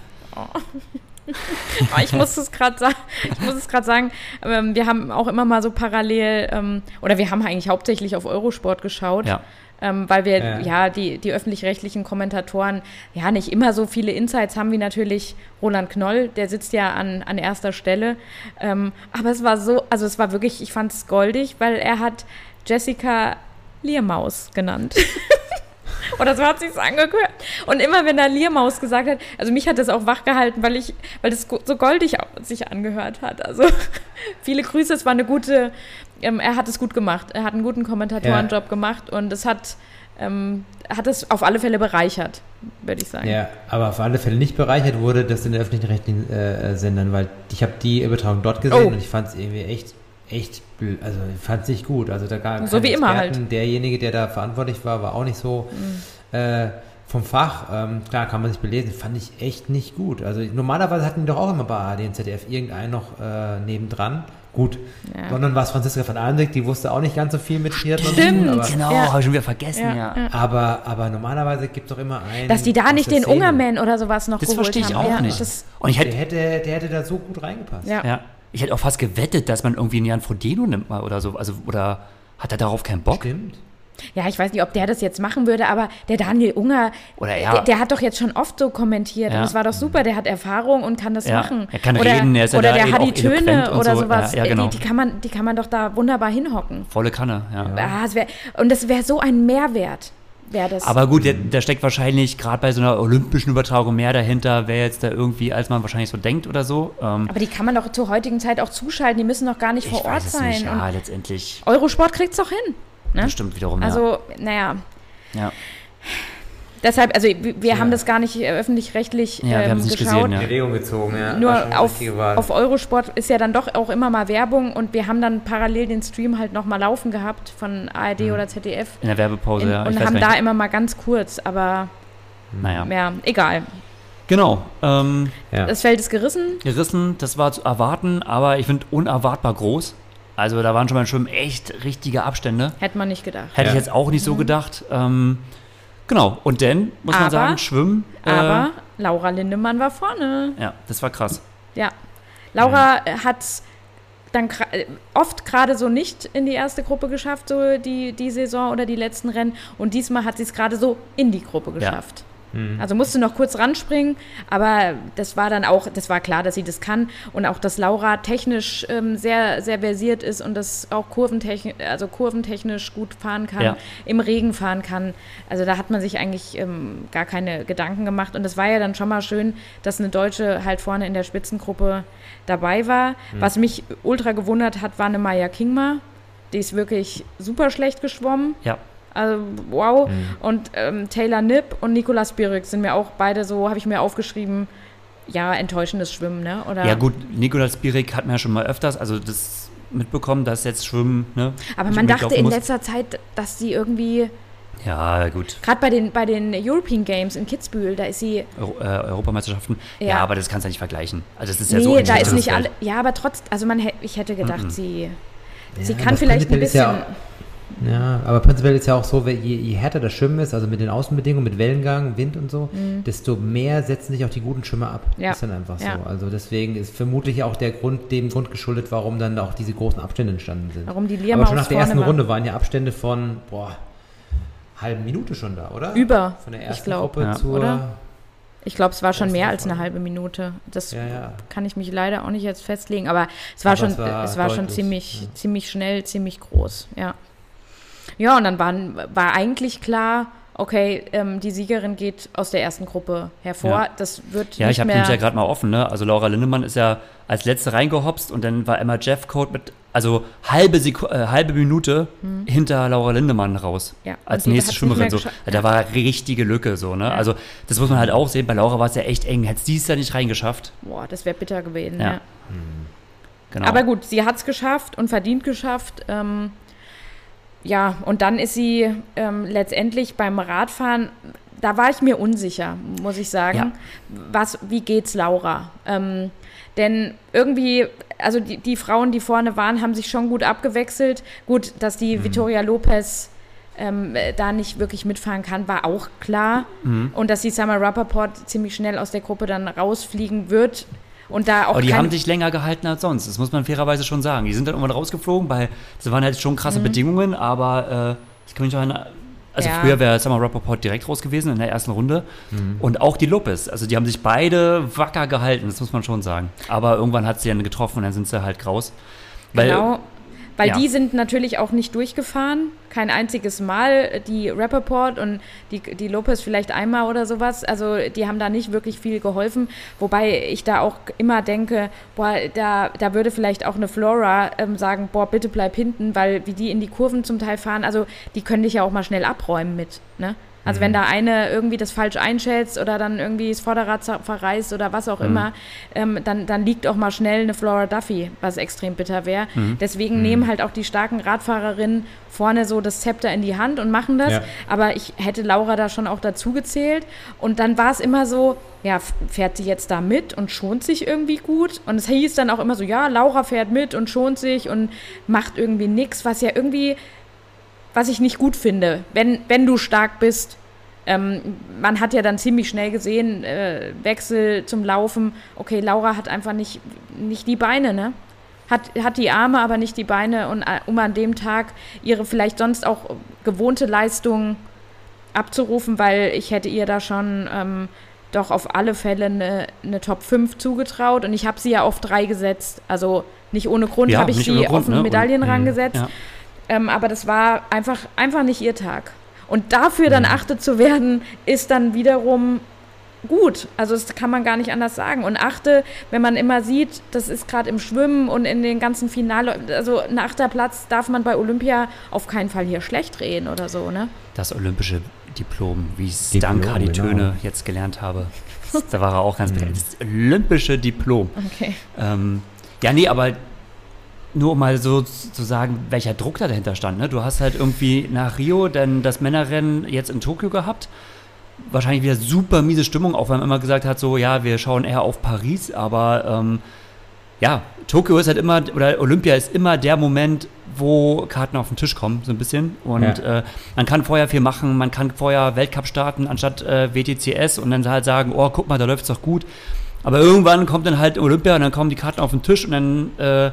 Ah, ich muss es gerade sagen, ich muss es gerade sagen, ähm, wir haben auch immer mal so parallel, ähm, oder wir haben eigentlich hauptsächlich auf Eurosport geschaut. ja. Ähm, weil wir Ja. ja, die, die öffentlich-rechtlichen Kommentatoren ja nicht immer so viele Insights haben wie natürlich Roland Knoll, der sitzt ja an, an erster Stelle. Ähm, aber es war so, also es war wirklich, ich fand es goldig, weil er hat Jessica Liermaus genannt. [LAUGHS] Oder so hat sich's angehört. Und immer wenn da Liermaus gesagt hat, also mich hat das auch wach gehalten, weil ich, weil das so goldig sich angehört hat. Also [LAUGHS] viele Grüße, es war eine gute, ähm, er hat es gut gemacht. Er hat einen guten Kommentatorenjob ja. gemacht und es hat, ähm, hat es auf alle Fälle bereichert, würde ich sagen. Ja, aber auf alle Fälle nicht bereichert wurde das in den öffentlichen rechtlichen äh, Sendern, weil ich habe die Übertragung dort gesehen oh. und ich fand es irgendwie echt echt, also ich fand es nicht gut. Also da gab so wie Experten. immer halt. Derjenige, der da verantwortlich war, war auch nicht so mhm. äh, vom Fach. Ähm, klar, kann man sich belesen. Fand ich echt nicht gut. Also normalerweise hatten die doch auch immer bei ARD und ZDF irgendeinen noch äh, nebendran. Gut. Ja. London war es Franziska von Almdick, die wusste auch nicht ganz so viel mit Triathlon. Stimmt, aber, genau, ja. habe ich schon wieder vergessen, ja. ja. Aber, aber normalerweise gibt es doch immer einen. Dass die da nicht den Ungerman oder sowas noch das geholt haben. Das verstehe ich auch nicht. Das, und ich hätte, der, hätte, der hätte da so gut reingepasst. Ja. Ich hätte auch fast gewettet, dass man irgendwie einen Jan Frodeno nimmt mal oder so. Also, oder hat er darauf keinen Bock? Stimmt. Ja, ich weiß nicht, ob der das jetzt machen würde, aber der Daniel Unger, oder ja. der, der, hat doch jetzt schon oft so kommentiert ja. und es war doch super, der hat Erfahrung und kann das ja. machen. Er kann oder, reden, er ist Oder ja der hat die Töne oder so. sowas. Ja, genau. die, die, kann man, die kann man doch da wunderbar hinhocken. Volle Kanne, ja. Ah, das wär, und das wäre so ein Mehrwert wäre das. Aber gut, da steckt wahrscheinlich gerade bei so einer olympischen Übertragung mehr dahinter, wer jetzt da irgendwie, als man wahrscheinlich so denkt oder so. Ähm aber die kann man doch zur heutigen Zeit auch zuschalten, die müssen doch gar nicht vor Ort sein. Nicht, ja, letztendlich. Eurosport kriegt es doch hin. Ne? Das stimmt wiederum, also, ja. naja. Ja. Deshalb, also wir ja. haben das gar nicht äh, öffentlich-rechtlich ja, ähm, geschaut. Gesehen, ja. Erwägung gezogen, ja. Nur auf, auf Eurosport ist ja dann doch auch immer mal Werbung und wir haben dann parallel den Stream halt nochmal laufen gehabt von ARD mhm. oder ZDF. In der Werbepause, In, ja. Und haben da immer mal ganz kurz, aber naja. Ja, egal. Genau. Ähm, das Feld ist gerissen. Gerissen, das war zu erwarten, aber ich finde unerwartbar groß. Also da waren schon mal schon echt richtige Abstände. Hätte man nicht gedacht. Hätte ich jetzt auch nicht so mhm. gedacht. Ähm, Genau, und dann muss aber, man sagen, Schwimmen. Äh, aber Laura Lindemann war vorne. Ja, das war krass. Ja. Laura mhm. hat dann oft gerade so nicht in die erste Gruppe geschafft, so die, die Saison oder die letzten Rennen. Und diesmal hat sie es gerade so in die Gruppe geschafft. Ja. Mhm. Also musste noch kurz ranspringen, aber das war dann auch, das war klar, dass sie das kann und auch, dass Laura technisch ähm, sehr, sehr versiert ist und das auch kurventechnisch, also kurventechnisch gut fahren kann, ja. im Regen fahren kann. Also da hat man sich eigentlich ähm, gar keine Gedanken gemacht und das war ja dann schon mal schön, dass eine Deutsche halt vorne in der Spitzengruppe dabei war. Mhm. Was mich ultra gewundert hat, war eine Maya Kingma. Die ist wirklich super schlecht geschwommen. Ja. Also wow. Mhm. Und ähm, Taylor Nipp und Nicolas Birek sind mir auch beide so, habe ich mir aufgeschrieben, ja, enttäuschendes Schwimmen, ne? Oder? Ja gut, Nicolas Birek hat man ja schon mal öfters, also das mitbekommen, dass jetzt Schwimmen, ne? Aber man dachte in letzter Zeit, dass sie irgendwie ja, gut. Gerade bei den, bei den European Games in Kitzbühel, da ist sie. Euro, äh, Europameisterschaften. Ja. ja. aber das kannst du ja nicht vergleichen. Also das ist ja nee, so da ist nicht alle. Ja, aber trotzdem, also man ich hätte gedacht, mm -mm. sie. Ja, sie kann vielleicht ein bisschen. Ja ja, aber prinzipiell ist ja auch so, je, je, härter das Schwimmen ist, also mit den Außenbedingungen, mit Wellengang, Wind und so, mhm. desto mehr setzen sich auch die guten Schwimmer ab. Ja. Ist dann einfach ja. so. Also deswegen ist vermutlich auch der Grund, dem Grund geschuldet, warum dann auch diese großen Abstände entstanden sind. Warum die Liermaus Aber schon nach der ersten war. Runde waren ja Abstände von, boah, halben Minute schon da, oder? Über. Von der ersten glaub, Gruppe ja. zur. Oder? Ich glaube, es war schon mehr als eine halbe Minute. Das ja, ja. kann ich mich leider auch nicht jetzt festlegen, aber es war aber schon, es war, es war schon ziemlich, ja. ziemlich schnell, ziemlich groß, ja. Ja, und dann waren, war eigentlich klar, okay, ähm, die Siegerin geht aus der ersten Gruppe hervor. Ja. Das wird Ja, ich habe nämlich ja gerade mal offen, ne? Also Laura Lindemann ist ja als letzte reingehopst und dann war Emma Jeffcoat mit also halbe, Seku äh, halbe Minute hm. hinter Laura Lindemann raus. Ja. Als nächste Schwimmerin. So. Da war richtige Lücke so, ne? Ja. Also das muss man halt auch sehen. Bei Laura war es ja echt eng. Hätte sie es ja nicht reingeschafft. Boah, das wäre bitter gewesen, ja. ja. Hm. Genau. Aber gut, sie hat es geschafft und verdient geschafft. Ähm, ja, und dann ist sie ähm, letztendlich beim Radfahren, da war ich mir unsicher, muss ich sagen. Ja. Was, wie geht's Laura? Ähm, denn irgendwie, also die, die, Frauen, die vorne waren, haben sich schon gut abgewechselt. Gut, dass die mhm. Vittoria Lopez ähm, da nicht wirklich mitfahren kann, war auch klar. Mhm. Und dass die Summer Rappaport ziemlich schnell aus der Gruppe dann rausfliegen wird, und da auch Aber die haben sich länger gehalten als sonst, das muss man fairerweise schon sagen. Die sind dann irgendwann rausgeflogen, weil das waren halt schon krasse mhm. Bedingungen, aber äh, ich kann mich noch erinnern, also ja. früher wäre Summer Rappaport direkt raus gewesen in der ersten Runde. Mhm. Und auch die Lopez. Also die haben sich beide wacker gehalten, das muss man schon sagen. Aber irgendwann hat sie dann getroffen und dann sind sie halt raus. Weil, genau. Weil Ja. die sind natürlich auch nicht durchgefahren, kein einziges Mal. Die Rappaport und die, die Lopez vielleicht einmal oder sowas. Also die haben da nicht wirklich viel geholfen. Wobei ich da auch immer denke, boah, da, da würde vielleicht auch eine Flora ähm, sagen, boah, bitte bleib hinten, weil wie die in die Kurven zum Teil fahren, also die können dich ja auch mal schnell abräumen mit. Ne? Also wenn da eine irgendwie das falsch einschätzt oder dann irgendwie das Vorderrad verreißt oder was auch immer, ähm, dann, dann liegt auch mal schnell eine Flora Duffy, was extrem bitter wäre. Deswegen nehmen halt auch die starken Radfahrerinnen vorne so das Zepter in die Hand und machen das. Ja. Aber ich hätte Laura da schon auch dazu gezählt. Und dann war es immer so, ja, fährt sie jetzt da mit und schont sich irgendwie gut? Und es hieß dann auch immer so, ja, Laura fährt mit und schont sich und macht irgendwie nichts, was ja irgendwie was ich nicht gut finde, wenn, wenn du stark bist. Ähm, man hat ja dann ziemlich schnell gesehen, äh, Wechsel zum Laufen. Okay, Laura hat einfach nicht, nicht die Beine, ne? Hat, hat die Arme, aber nicht die Beine, und, äh, um an dem Tag ihre vielleicht sonst auch gewohnte Leistung abzurufen, weil ich hätte ihr da schon ähm, doch auf alle Fälle eine, eine Top 5 zugetraut und ich habe sie ja auf 3 gesetzt. Also nicht ohne Grund Ja, habe ich sie Grund, auf den ne? Medaillenrang Mhm. gesetzt. Ja. Ähm, aber das war einfach, einfach nicht ihr Tag. Und dafür dann achte zu werden, ist dann wiederum gut. Also das kann man gar nicht anders sagen. Und achte, wenn man immer sieht, das ist gerade im Schwimmen und in den ganzen Finale, also ein achter Platz darf man bei Olympia auf keinen Fall hier schlecht reden oder so, ne? Das olympische Diplom, wie ich Diplom, Stanka die genau. Töne jetzt gelernt habe. Da war er auch ganz [LAUGHS] begeistert. Das olympische Diplom. Okay. Ähm, ja, nee, aber nur um mal so zu sagen, welcher Druck da dahinter stand. Ne? Du hast halt irgendwie nach Rio dann das Männerrennen jetzt in Tokio gehabt. Wahrscheinlich wieder super miese Stimmung, auch wenn man immer gesagt hat, so, ja, wir schauen eher auf Paris, aber ähm, ja, Tokio ist halt immer, oder Olympia ist immer der Moment, wo Karten auf den Tisch kommen, so ein bisschen. Und Ja. äh, man kann vorher viel machen, man kann vorher Weltcup starten anstatt äh, WTCS und dann halt sagen, oh, guck mal, da läuft es doch gut. Aber irgendwann kommt dann halt Olympia und dann kommen die Karten auf den Tisch und dann äh,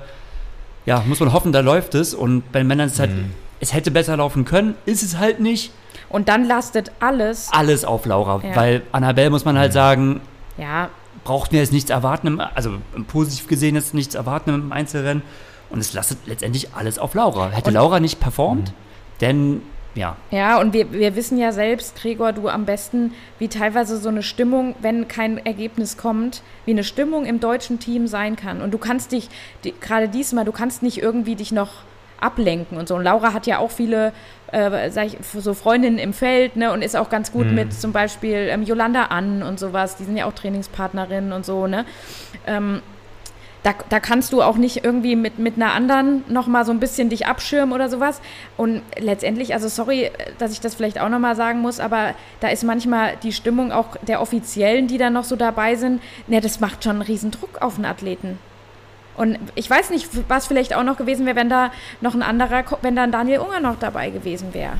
ja, muss man hoffen, da läuft es. Und bei den Männern ist es halt, es hätte besser laufen können, ist es halt nicht. Und dann lastet alles, Alles auf Laura, Ja. weil Annabelle muss man halt sagen, ja, braucht mir jetzt nichts erwarten, im, also positiv gesehen jetzt nichts erwarten im Einzelrennen. Und es lastet letztendlich alles auf Laura. Hätte Und- Laura nicht performt, denn ja, Ja, und wir, wir wissen ja selbst, Gregor, du am besten, wie teilweise so eine Stimmung, wenn kein Ergebnis kommt, wie eine Stimmung im deutschen Team sein kann. Und du kannst dich, die, gerade diesmal, du kannst nicht irgendwie dich noch ablenken und so. Und Laura hat ja auch viele, äh, sag ich, so Freundinnen im Feld, ne, und ist auch ganz gut mit zum Beispiel ähm, Yolanda Ann und sowas, die sind ja auch Trainingspartnerinnen und so, ne. Ähm, da, da kannst du auch nicht irgendwie mit, mit einer anderen nochmal so ein bisschen dich abschirmen oder sowas. Und letztendlich, also sorry, dass ich das vielleicht auch nochmal sagen muss, aber da ist manchmal die Stimmung auch der Offiziellen, die da noch so dabei sind, ne, das macht schon einen riesen Druck auf einen Athleten. Und ich weiß nicht, was vielleicht auch noch gewesen wäre, wenn da noch ein anderer, wenn da ein Daniel Unger noch dabei gewesen wäre.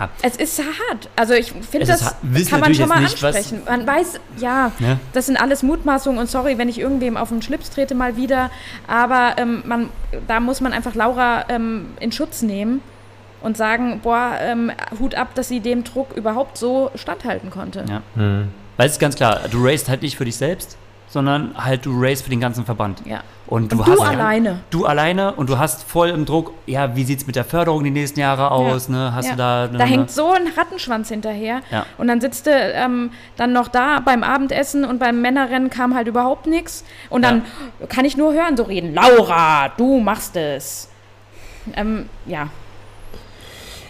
Ja Es ist hart. Also ich finde, das hart. Kann man schon mal nicht, ansprechen. Man weiß, ja, Ja. das sind alles Mutmaßungen und sorry, wenn ich irgendwem auf den Schlips trete mal wieder. Aber ähm, man, da muss man einfach Laura ähm, in Schutz nehmen und sagen, boah, ähm, Hut ab, dass sie dem Druck überhaupt so standhalten konnte. ja. Mhm. Weil es ist ganz klar, du racest halt nicht für dich selbst, sondern halt du racest für den ganzen Verband. Ja. Und du, Und du hast alleine. Du alleine und du hast voll im Druck, ja, wie sieht es mit der Förderung die nächsten Jahre aus? Ne? Hast Ja. du da. Da hängt so ein Rattenschwanz hinterher. Ja. Und dann sitzt du ähm, dann noch da beim Abendessen und beim Männerrennen kam halt überhaupt nichts. Und dann kann ich nur hören, so reden, Laura, du machst es. Ähm, ja.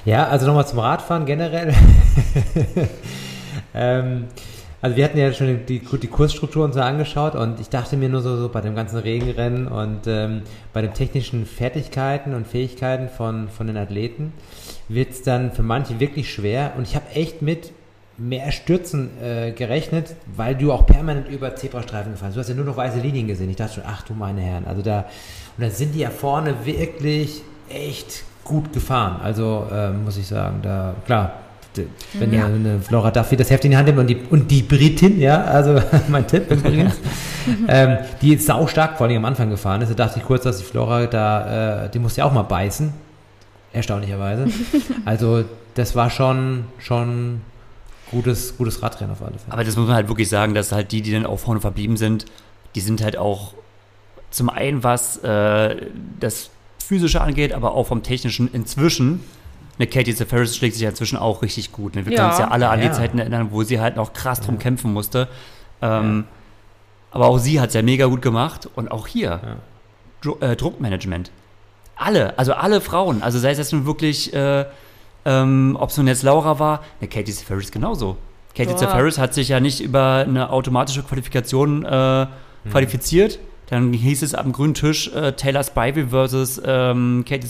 Ja, also nochmal zum Radfahren generell. [LAUGHS] ähm, also wir hatten ja schon die, die Kursstruktur uns so angeschaut und ich dachte mir nur so, so bei dem ganzen Regenrennen und ähm, bei den technischen Fertigkeiten und Fähigkeiten von, von den Athleten wird es dann für manche wirklich schwer und ich habe echt mit mehr Stürzen äh, gerechnet, weil du auch permanent über Zebrastreifen gefahren bist. Du hast ja nur noch weiße Linien gesehen. Ich dachte schon, ach du meine Herren, also da und da sind die ja vorne wirklich echt gut gefahren. Also ähm, muss ich sagen, da klar, wenn Ja. eine Flora Duffy das Heft in die Hand nimmt und die, und die Britin, ja, also [LAUGHS] mein Tipp übrigens, [LAUGHS] ähm, die jetzt sau stark vor allem am Anfang gefahren ist, da dachte ich kurz, dass die Flora da, äh, die muss ja auch mal beißen, erstaunlicherweise. [LAUGHS] Also das war schon, schon gutes, gutes Radrennen auf alle Fälle. Aber das muss man halt wirklich sagen, dass halt die, die dann auch vorne verblieben sind, die sind halt auch zum einen was äh, das Physische angeht, aber auch vom Technischen inzwischen. Eine Katie Ferris schlägt sich ja inzwischen auch richtig gut. Ne? Wir Ja. können uns ja alle an Ja. die Zeiten erinnern, wo sie halt noch krass drum kämpfen musste. Ähm, Aber auch sie hat es ja mega gut gemacht. Und auch hier, Dru äh, Druckmanagement. Alle, also alle Frauen, also sei es jetzt nun wirklich, äh, ähm, ob es nun jetzt Laura war, ne, Katie Ferris genauso. Katie Boah. Ferris hat sich ja nicht über eine automatische Qualifikation äh, qualifiziert. Dann hieß es am grünen Tisch äh, Taylor Spivey versus ähm, Katie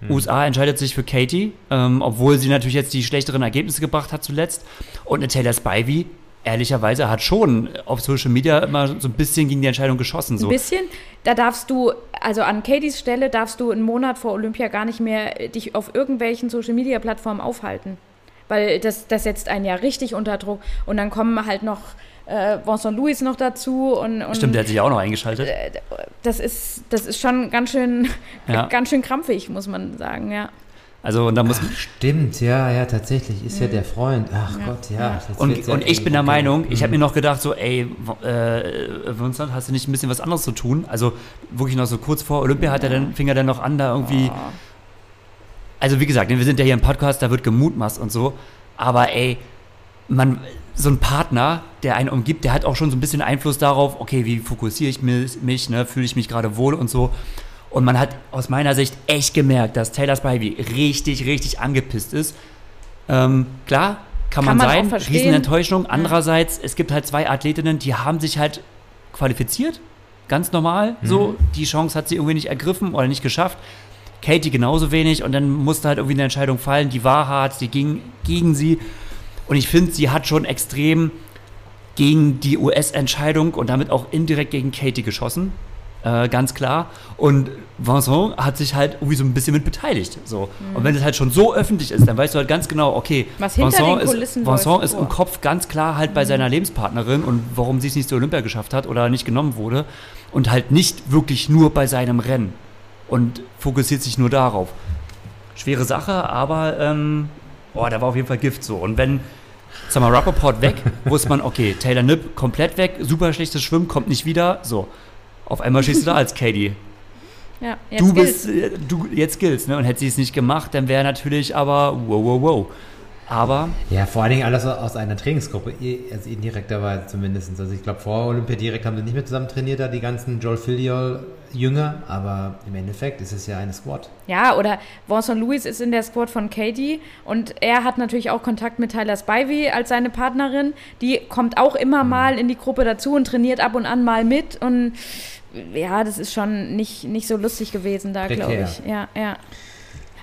Ferris. USA entscheidet sich für Katie, ähm, obwohl sie natürlich jetzt die schlechteren Ergebnisse gebracht hat zuletzt. Und eine Taylor Spivey, ehrlicherweise, hat schon auf Social Media immer so ein bisschen gegen die Entscheidung geschossen. So. Ein bisschen. Da darfst du, also an Katys Stelle darfst du einen Monat vor Olympia gar nicht mehr dich auf irgendwelchen Social-Media-Plattformen aufhalten. Weil das, das setzt einen ja richtig unter Druck. Und dann kommen halt noch äh, Vincent Louis noch dazu. Und, und Stimmt, der hat sich auch noch eingeschaltet. das, ist, das ist schon ganz schön, Ja. [LAUGHS] ganz schön krampfig, muss man sagen, ja. Also, und da muss, Stimmt, ja, ja, tatsächlich. Ist ja der Freund. Ach Gott, ja. jetzt wird's Und, ja und ich eng. bin der Okay. Meinung, ich habe Mhm. mir noch gedacht, so, ey, äh, Vincent, hast du nicht ein bisschen was anderes zu tun? Also wirklich noch so kurz vor Olympia hat er dann, fing er dann noch an, da irgendwie. Also wie gesagt, wir sind ja hier im Podcast, da wird gemutmaßt und so. Aber ey, man, so ein Partner, der einen umgibt, der hat auch schon so ein bisschen Einfluss darauf, okay, wie fokussiere ich mich, mich ne, fühle ich mich gerade wohl und so. Und man hat aus meiner Sicht echt gemerkt, dass Taylor Spivey richtig, richtig angepisst ist. Ähm, klar, kann, Kann man, man sein. Riesenenttäuschung. Andererseits, es gibt halt zwei Athletinnen, die haben sich halt qualifiziert, ganz normal, so. Die Chance hat sie irgendwie nicht ergriffen oder nicht geschafft. Katie genauso wenig und dann musste halt irgendwie eine Entscheidung fallen, die war hart, die ging gegen sie. Und ich finde, sie hat schon extrem gegen die US-Entscheidung und damit auch indirekt gegen Katie geschossen. Äh, ganz klar. Und Vincent hat sich halt irgendwie so ein bisschen mit beteiligt. So. Und wenn es halt schon so öffentlich ist, dann weißt du halt ganz genau, okay, Was den ist, Vincent läuft ist im. Kopf ganz klar halt bei seiner Lebenspartnerin und warum sie es nicht zur Olympia geschafft hat oder nicht genommen wurde. Und halt nicht wirklich nur bei seinem Rennen. Und fokussiert sich nur darauf. Schwere Sache, aber ähm, oh, da war auf jeden Fall Gift so. Und wenn, sag mal, Rappaport weg, [LAUGHS] wusste man, okay, Taylor Nipp komplett weg, super schlechtes Schwimmen, kommt nicht wieder. So. Auf einmal stehst du da als Katie. Ja, jetzt du gilt's. bist, äh, du, jetzt gilt's, ne? Und hätte sie es nicht gemacht, dann wäre natürlich aber, wow, wow, wow. Aber, Ja, vor allen Dingen alles aus einer Trainingsgruppe, also indirekterweise zumindest. Also ich glaube, vor Olympia direkt haben sie nicht mehr zusammen trainiert, da die ganzen Joel Filiol Jünger, aber im Endeffekt ist es ja eine Squad. Ja, oder Vincent Louis ist in der Squad von Katie und er hat natürlich auch Kontakt mit Tyler Spivey als seine Partnerin. Die kommt auch immer Mhm. mal in die Gruppe dazu und trainiert ab und an mal mit und ja, das ist schon nicht, nicht so lustig gewesen da, glaube ich. Ja, ja.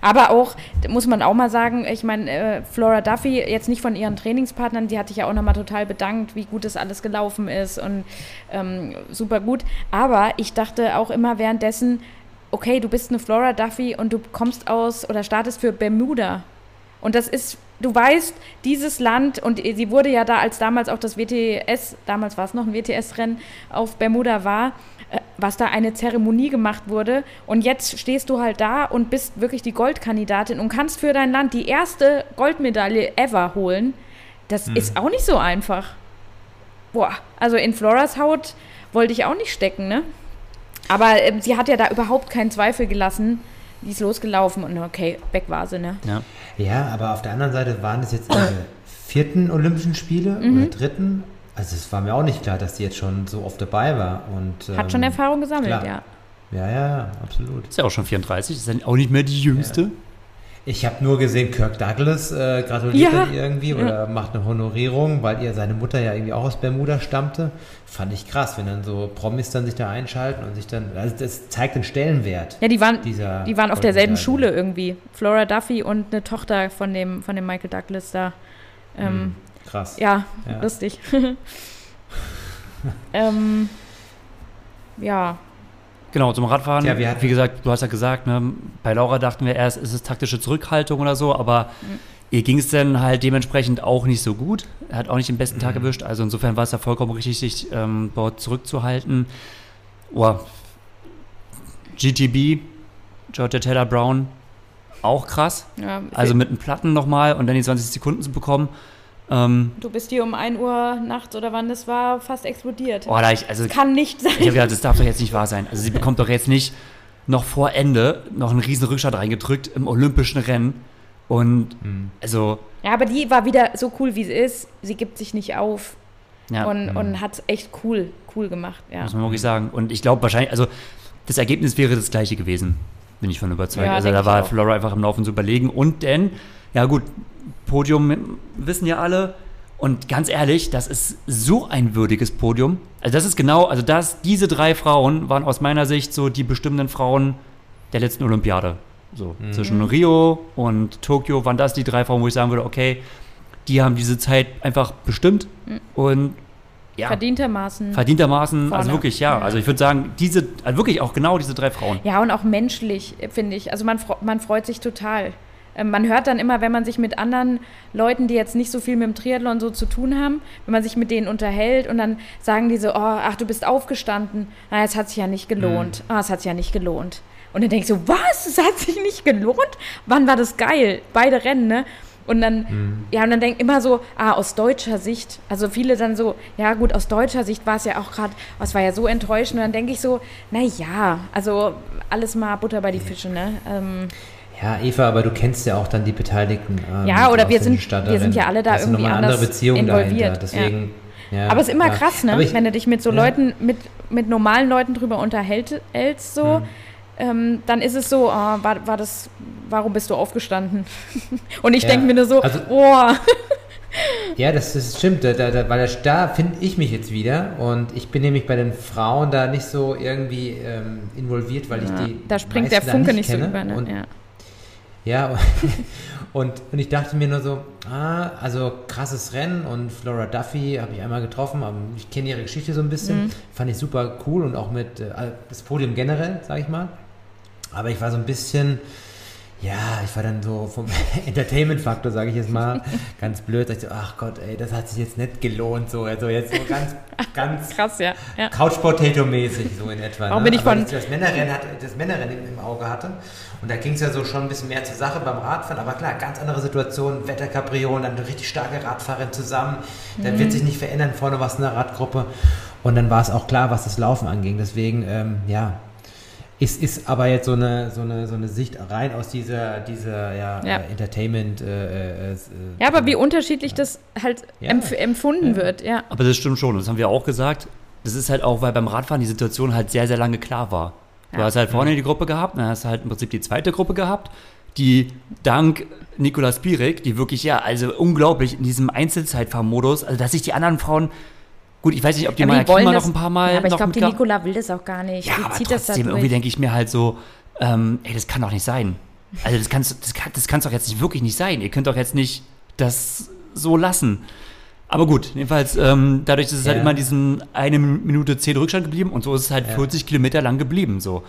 Aber auch, muss man auch mal sagen, ich meine, äh, Flora Duffy, jetzt nicht von ihren Trainingspartnern, die hatte ich ja auch nochmal total bedankt, wie gut das alles gelaufen ist und ähm, super gut. Aber ich dachte auch immer währenddessen, okay, du bist eine Flora Duffy und du kommst aus oder startest für Bermuda. Und das ist, du weißt, dieses Land, und sie wurde ja da, als damals auch das WTS, damals war es noch ein WTS-Rennen auf Bermuda war, was da eine Zeremonie gemacht wurde. Und jetzt stehst du halt da und bist wirklich die Goldkandidatin und kannst für dein Land die erste Goldmedaille ever holen. Das ist auch nicht so einfach. Boah, also in Floras Haut wollte ich auch nicht stecken, ne? Aber ähm, sie hat ja da überhaupt keinen Zweifel gelassen. Die ist losgelaufen und okay, weg war sie, ne? ja. Ja, aber auf der anderen Seite waren es jetzt ihre vierten Olympischen Spiele Mhm. oder dritten. Also es war mir auch nicht klar, dass die jetzt schon so oft dabei war. Und, Hat schon ähm, Erfahrung gesammelt, klar. ja. Ja, ja, ja, absolut. Ist ja auch schon 34, ist dann auch nicht mehr die jüngste. Ich habe nur gesehen, Kirk Douglas äh, gratuliert Ja. dann irgendwie oder macht eine Honorierung, weil ihr seine Mutter ja irgendwie auch aus Bermuda stammte. Fand ich krass, wenn dann so Promis dann sich da einschalten und sich dann, also das zeigt den Stellenwert. Ja, die waren, Dieser die waren auf derselben. Schule irgendwie. Flora Duffy und eine Tochter von dem, von dem Michael Douglas da. Ähm, Krass. Ja, Ja. lustig. [LAUGHS] ähm, ja, Genau, zum Radfahren. Ja, wir hatten- wie gesagt, du hast ja gesagt, ne, bei Laura dachten wir erst, ist es taktische Zurückhaltung oder so, aber ihr ging es dann halt dementsprechend auch nicht so gut. Er hat auch nicht den besten Tag erwischt, also insofern war es ja vollkommen richtig, sich ähm, dort zurückzuhalten. Oh, GTB, Georgia Taylor Brown, auch krass. ja Also mit einem Platten nochmal und dann die 20 Sekunden zu bekommen. Ähm, du bist hier um 1 Uhr nachts oder wann das war, fast explodiert. oh, da ich, also Kann nicht sein. Ich habe gedacht, das darf doch jetzt nicht wahr sein. Also sie bekommt doch jetzt nicht noch vor Ende noch einen riesen Rückstand reingedrückt im olympischen Rennen. Und Mhm. also, Ja, aber die war wieder so cool, wie sie ist. Sie gibt sich nicht auf ja, und, und hat es echt cool, cool gemacht. Ja. muss man wirklich sagen. Und ich glaube wahrscheinlich, also das Ergebnis wäre das gleiche gewesen, bin ich von überzeugt. Ja, also da war. Flora einfach im Laufen zu überlegen. Und denn, ja gut, Podium wissen ja alle. Und ganz ehrlich, das ist so ein würdiges Podium. Also das ist genau, also das, diese drei Frauen waren aus meiner Sicht so die bestimmenden Frauen der letzten Olympiade. So zwischen Rio und Tokio waren das die drei Frauen, wo ich sagen würde, okay, die haben diese Zeit einfach bestimmt und ja, Verdientermaßen. verdientermaßen, also Vorne. wirklich, ja. Also ich würde sagen, diese, also wirklich auch genau diese drei Frauen. Ja, und auch menschlich, äh, finde ich. Also man, man freut sich total. Ähm, Man hört dann immer, wenn man sich mit anderen Leuten, die jetzt nicht so viel mit dem Triathlon so zu tun haben, wenn man sich mit denen unterhält und dann sagen die so, oh, ach, du bist aufgestanden. Na, es hat sich ja nicht gelohnt. Ah, es hat sich ja nicht gelohnt. Und dann denkst du, was? Es hat sich nicht gelohnt? Wann war das geil? Beide Rennen, ne? Und dann, ja, und dann denk immer so, ah, aus deutscher Sicht, also viele dann so, ja gut, aus deutscher Sicht war es ja auch gerade, es war ja so enttäuschend. Und dann denke ich so, na ja, also alles mal Butter bei die Fische, ne? Ähm, Ja, Eva, aber du kennst ja auch dann die Beteiligten. ähm, Ja, oder wir sind- wir sind ja alle da irgendwie eine andere anders Beziehung involviert, dahinter. Deswegen, ja. aber es ist immer ja. krass, ne? Ich, Wenn du dich mit so ja. Leuten, mit, mit normalen Leuten drüber unterhältst, so, Hm. ähm, dann ist es so, ah, war, war das, warum bist du aufgestanden? [LAUGHS] Und ich Ja, denke mir nur so, also- oh, [LAUGHS] Ja, das, das stimmt, da, da, weil da, finde ich mich jetzt wieder und ich bin nämlich bei den Frauen da nicht so irgendwie ähm, involviert, weil ich die da springt der Funke nicht so kenne. über, ne? Und, ja. Ja, [LAUGHS] und, und ich dachte mir nur so, ah, also krasses Rennen und Flora Duffy habe ich einmal getroffen, aber ich kenne ihre Geschichte so ein bisschen, fand ich super cool und auch mit äh, das Podium generell, sage ich mal. Aber ich war so ein bisschen, ja, ich war dann so vom [LAUGHS] Entertainment-Faktor, sage ich jetzt mal, ganz blöd. Da ich so, ach Gott, ey, das hat sich jetzt nicht gelohnt, so, also jetzt so ganz, ganz [LAUGHS] Krass, ja. ja. Couch Potato mäßig so in etwa. Warum ne? bin ich Aber von- ich das Männerrennen, hatte, das Männerrennen im Auge hatte und da ging es ja so schon ein bisschen mehr zur Sache beim Radfahren, aber klar, ganz andere Situation, Wetterkapriolen, dann eine richtig starke Radfahrerin zusammen, da Mhm. wird sich nicht verändern, vorne was in der Radgruppe und dann war es auch klar, was das Laufen anging, deswegen, ähm, ja, ist, ist aber jetzt so eine, so, eine, so eine Sicht rein aus dieser, dieser ja, Ja. Äh, Entertainment. Äh, äh, äh, Ja, aber wie unterschiedlich das halt Ja. empf empfunden wird, ja. Aber das stimmt schon, das haben wir auch gesagt. Das ist halt auch, weil beim Radfahren die Situation halt sehr, sehr lange klar war. Du Ja. hast halt vorne die Gruppe gehabt, dann hast du halt im Prinzip die zweite Gruppe gehabt, die dank Nikolas Spirik, die wirklich, ja, also unglaublich in diesem Einzelzeitfahrmodus, also dass sich die anderen Frauen, gut, ich weiß nicht, ob die Maya die wollen Klima noch ein paar Mal ja, aber ich glaube, die Nicola will das auch gar nicht. Ja, die aber zieht das da trotzdem, irgendwie denke ich mir halt so, ähm, ey, das kann doch nicht sein. Also das kann's, das kann das kann's doch jetzt nicht wirklich nicht sein. Ihr könnt doch jetzt nicht das so lassen. Aber gut, jedenfalls, ähm, dadurch ist es halt Ja. immer in diesen eine Minute zehn Rückstand geblieben und so ist es halt Ja. 40 Kilometer lang geblieben so.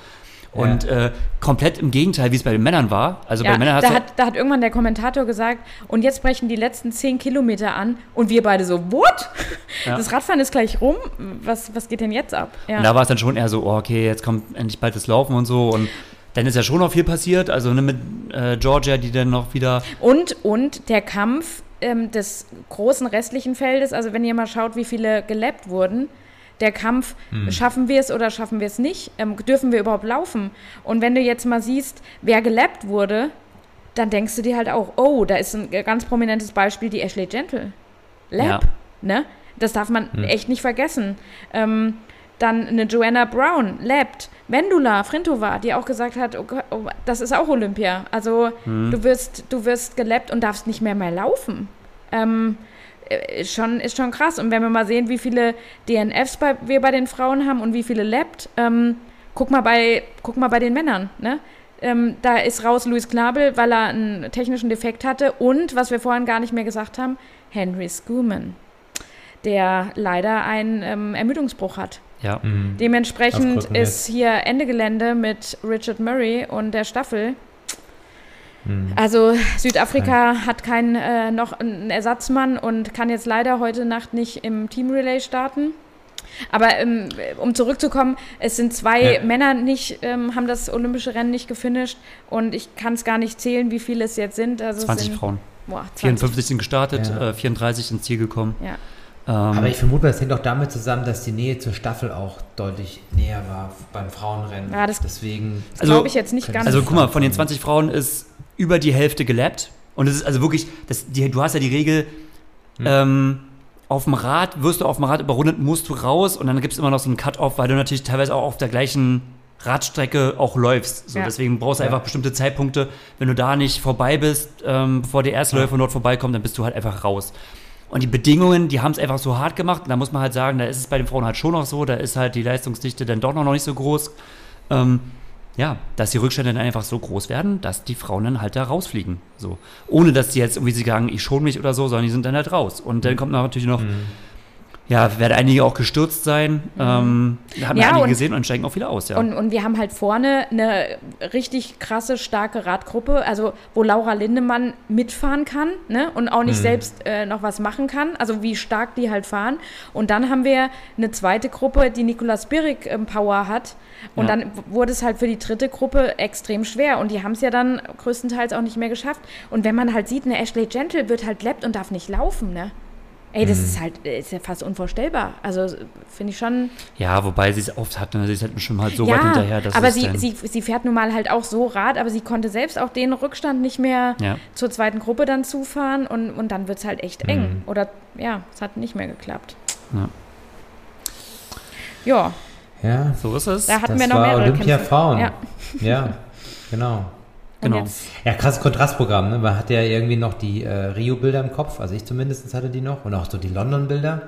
Und äh, komplett im Gegenteil, wie es bei den Männern war. Also bei Ja, den Männern da, hat, da hat irgendwann der Kommentator gesagt, und jetzt brechen die letzten zehn Kilometer an und wir beide so, what? Ja. Das Radfahren ist gleich rum, was, was geht denn jetzt ab? Und da war es dann schon eher so, oh, okay, jetzt kommt endlich bald das Laufen und so. Und dann ist ja schon noch viel passiert. Also ne, mit äh, Georgia, die dann noch wieder Und, und der Kampf ähm, des großen restlichen Feldes, also wenn ihr mal schaut, wie viele gelappt wurden, der Kampf, schaffen wir es oder schaffen wir es nicht? Ähm, dürfen wir überhaupt laufen? Und wenn du jetzt mal siehst, wer gelappt wurde, dann denkst du dir halt auch, oh, da ist ein ganz prominentes Beispiel, die Ashley Gentle. Lap, Ja. ne? Das darf man echt nicht vergessen. Ähm, dann eine Joanna Brown, Lapt. Vendula Frintova, die auch gesagt hat, oh, Gott, oh, das ist auch Olympia. Also du wirst, du wirst gelappt und darfst nicht mehr mehr laufen. Ähm, äh, ist schon, ist schon krass. Und wenn wir mal sehen, wie viele DNFs bei, wir bei den Frauen haben und wie viele Lapt, ähm, guck, mal bei, guck mal bei den Männern. Ne? Ähm, da ist raus Luis Knabel, weil er einen technischen Defekt hatte. Und, was wir vorhin gar nicht mehr gesagt haben, Henry Schumann, der leider einen ähm, Ermüdungsbruch hat. ja, Dementsprechend Aufgrund ist hier Ende Gelände mit Richard Murray und der Staffel. Also Südafrika hat keinen äh, noch einen Ersatzmann und kann jetzt leider heute Nacht nicht im Team Relay starten. Aber ähm, um zurückzukommen, es sind zwei Ja. Männer nicht, ähm, haben das olympische Rennen nicht gefinisht und ich kann es gar nicht zählen, wie viele es jetzt sind. Also es 20 sind, Frauen. Boah, 20. 54 sind gestartet, Ja. äh, 34 ins Ziel gekommen. Ja. Ähm, Aber ich vermute, das hängt auch damit zusammen, dass die Nähe zur Staffel auch deutlich näher war beim Frauenrennen. Ja, das- Deswegen. Das Also- glaube ich jetzt nicht ganz. Also guck mal, von den 20 Frauen ist über die Hälfte gelappt. Und es ist also wirklich, das, die, du hast ja die Regel, ähm, auf dem Rad, wirst du auf dem Rad überrundet, musst du raus und dann gibt es immer noch so einen Cut-Off, weil du natürlich teilweise auch auf der gleichen Radstrecke auch läufst. So, Ja. Deswegen brauchst du Ja. einfach bestimmte Zeitpunkte. Wenn du da nicht vorbei bist, ähm, bevor der erste Ja. Läufer dort vorbeikommt, dann bist du halt einfach raus. Und die Bedingungen, die haben es einfach so hart gemacht. Und da muss man halt sagen, da ist es bei den Frauen halt schon noch so, da ist halt die Leistungsdichte dann doch noch nicht so groß. Ähm, ja, dass die Rückstände dann einfach so groß werden, dass die Frauen dann halt da rausfliegen. So. Ohne dass die jetzt irgendwie sie sagen, ich schon mich oder so, sondern die sind dann halt raus. Und dann kommt natürlich noch, Mhm. Ja, werden einige auch gestürzt sein. Ähm, da haben Ja, einige und- gesehen und steigen auch viele aus, ja. Und, und wir haben halt vorne eine richtig krasse, starke Radgruppe, also wo Laura Lindemann mitfahren kann ne? und auch nicht selbst äh, noch was machen kann, also wie stark die halt fahren. Und dann haben wir eine zweite Gruppe, die Nicolas Birik ähm, Power hat. Und Ja. dann wurde es halt für die dritte Gruppe extrem schwer. Und die haben es ja dann größtenteils auch nicht mehr geschafft. Und wenn man halt sieht, eine Ashley Gentle wird halt lappt und darf nicht laufen, ne? Ey, das ist halt, äh, ist ja fast unvorstellbar. Also finde ich schon. ja, wobei sie es oft hat, ne? sie ist halt schon halt so ja, weit hinterher, dass aber sie, sie, sie fährt nun mal halt auch so Rad, aber sie konnte selbst auch den Rückstand nicht mehr Ja. zur zweiten Gruppe dann zufahren und, und dann wird es halt echt eng. Oder ja, es hat nicht mehr geklappt. Ja. Ja, Ja, So ist es. da hatten das wir noch war mehrere Olympia Kämpfe. Frauen. Ja. Ja, genau. Genau. Ja, krasses Kontrastprogramm, ne? Man hat ja irgendwie noch die äh, Rio-Bilder im Kopf, also ich zumindest hatte die noch, und auch so die London-Bilder.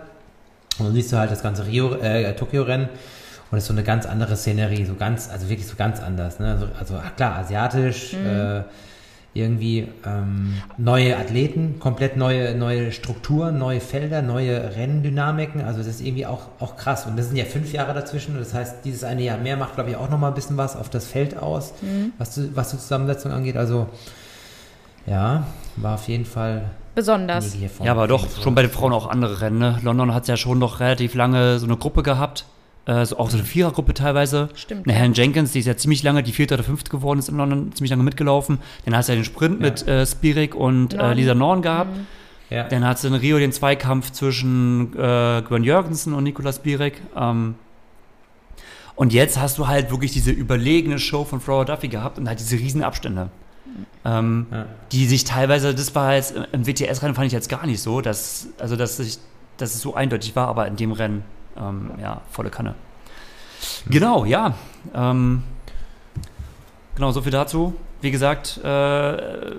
Und dann siehst du halt das ganze Rio, äh, Tokio-Rennen und es ist so eine ganz andere Szenerie, so ganz, also wirklich so ganz anders, ne? Also, also ach klar, asiatisch, äh, irgendwie ähm, neue Athleten, komplett neue, neue Strukturen, neue Felder, neue Renndynamiken, also das ist irgendwie auch, auch krass. Und das sind ja fünf Jahre dazwischen, das heißt, dieses eine Jahr mehr macht, glaube ich, auch nochmal ein bisschen was auf das Feld aus, was, die, was die Zusammensetzung angeht. Also ja, war auf jeden Fall besonders. einige hier vorne. Ja, aber doch, schon bei den Frauen auch andere Rennen. Ne? London hat ja schon noch relativ lange so eine Gruppe gehabt. Äh, so, auch so eine Vierergruppe teilweise. Stimmt, Eine. Helen Jenkins, die ist ja ziemlich lange, die vierte oder fünfte geworden ist in London, ziemlich lange mitgelaufen. Dann hast du ja den Sprint Ja. mit äh, Spirik und äh. Lisa Norn gehabt. Ja. Dann hat sie in Rio den Zweikampf zwischen äh, Gwen Jürgensen und Nicolas Spirik. Ähm, und jetzt hast du halt wirklich diese überlegene Show von Flora Duffy gehabt und halt diese riesen Abstände. Ähm, Ja. die sich teilweise, das war jetzt im WTS-Rennen fand ich jetzt gar nicht so, dass, also dass, ich, dass es so eindeutig war, aber in dem Rennen, ähm, ja, volle Kanne. Genau, ja. Ähm, genau, so viel dazu. Wie gesagt, äh,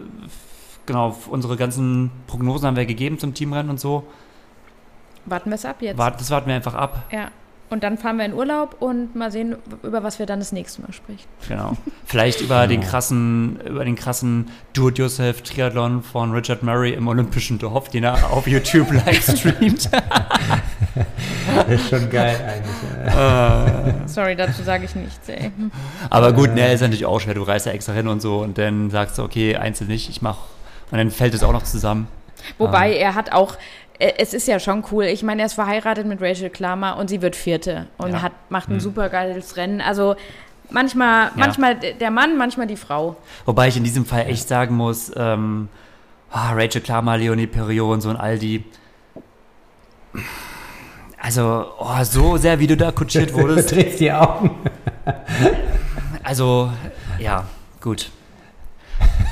genau, unsere ganzen Prognosen haben wir gegeben zum Teamrennen und so. Warten wir es ab jetzt. Wart, das warten wir einfach ab. Ja. Und dann fahren wir in Urlaub und mal sehen, über was wir dann das nächste Mal sprechen. Genau. Vielleicht über den Genau. krassen, über den krassen Do-it-yourself-Triathlon von Richard Murray im Olympischen Dorf, den er auf YouTube [LAUGHS] live streamt. Das [LAUGHS] ist schon geil eigentlich. Äh, Sorry, dazu sage ich nichts, ey. Aber gut, ne, ist natürlich auch schwer. Du reist ja extra hin und so und dann sagst du, okay, einzeln nicht, ich mach. Und dann fällt es auch noch zusammen. Wobei er hat auch, äh, es ist ja schon cool. Ich meine, er ist verheiratet mit Rachel Klammer und sie wird Vierte und Ja. hat, macht ein super geiles Rennen. Also manchmal, manchmal der Mann, manchmal die Frau. Wobei ich in diesem Fall echt sagen muss, ähm, ah, Rachel Klammer, Leonie Perriot und so und all die. Also, oh, so sehr, wie du da kutschiert Du [LAUGHS] wurdest. drehst die Augen. Also, ja, gut.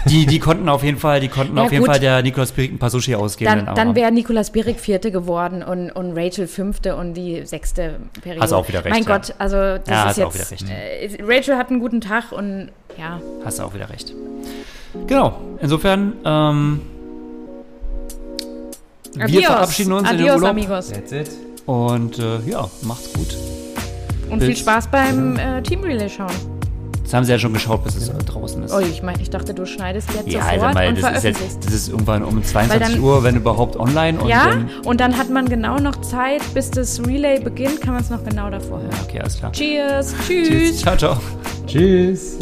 Die, die konnten auf jeden Fall, die konnten Ja, auf jeden gut. Fall der Nikolaus Pirik ein paar Sushi ausgeben. Dann, dann wäre Nicolas Birik Vierte geworden und, und Rachel Fünfte und die sechste Periode. Hast auch wieder recht, Mein ja. Gott, also das Ja, ist hast auch jetzt. wieder Äh, Rachel hat einen guten Tag und ja. hast du auch wieder recht. Genau, insofern, ähm, wir Adios. verabschieden uns in den Adios, Urlaub. amigos. That's it. Und äh, ja, macht's gut. Und Bis- viel Spaß beim äh, Team Relay schauen. Das haben sie ja schon geschaut, bis es äh, draußen ist. Oh, ich meine, ich dachte, du schneidest jetzt ja, sofort mal, und das ist veröffentlichst. jetzt, das ist irgendwann um 22 dann- Uhr, wenn überhaupt online. Und ja, Dann, und dann hat man genau noch Zeit, bis das Relay beginnt, kann man es noch genau davor hören. okay, alles klar. Cheers, tschüss. Tschüss, ciao, ciao. Tschüss.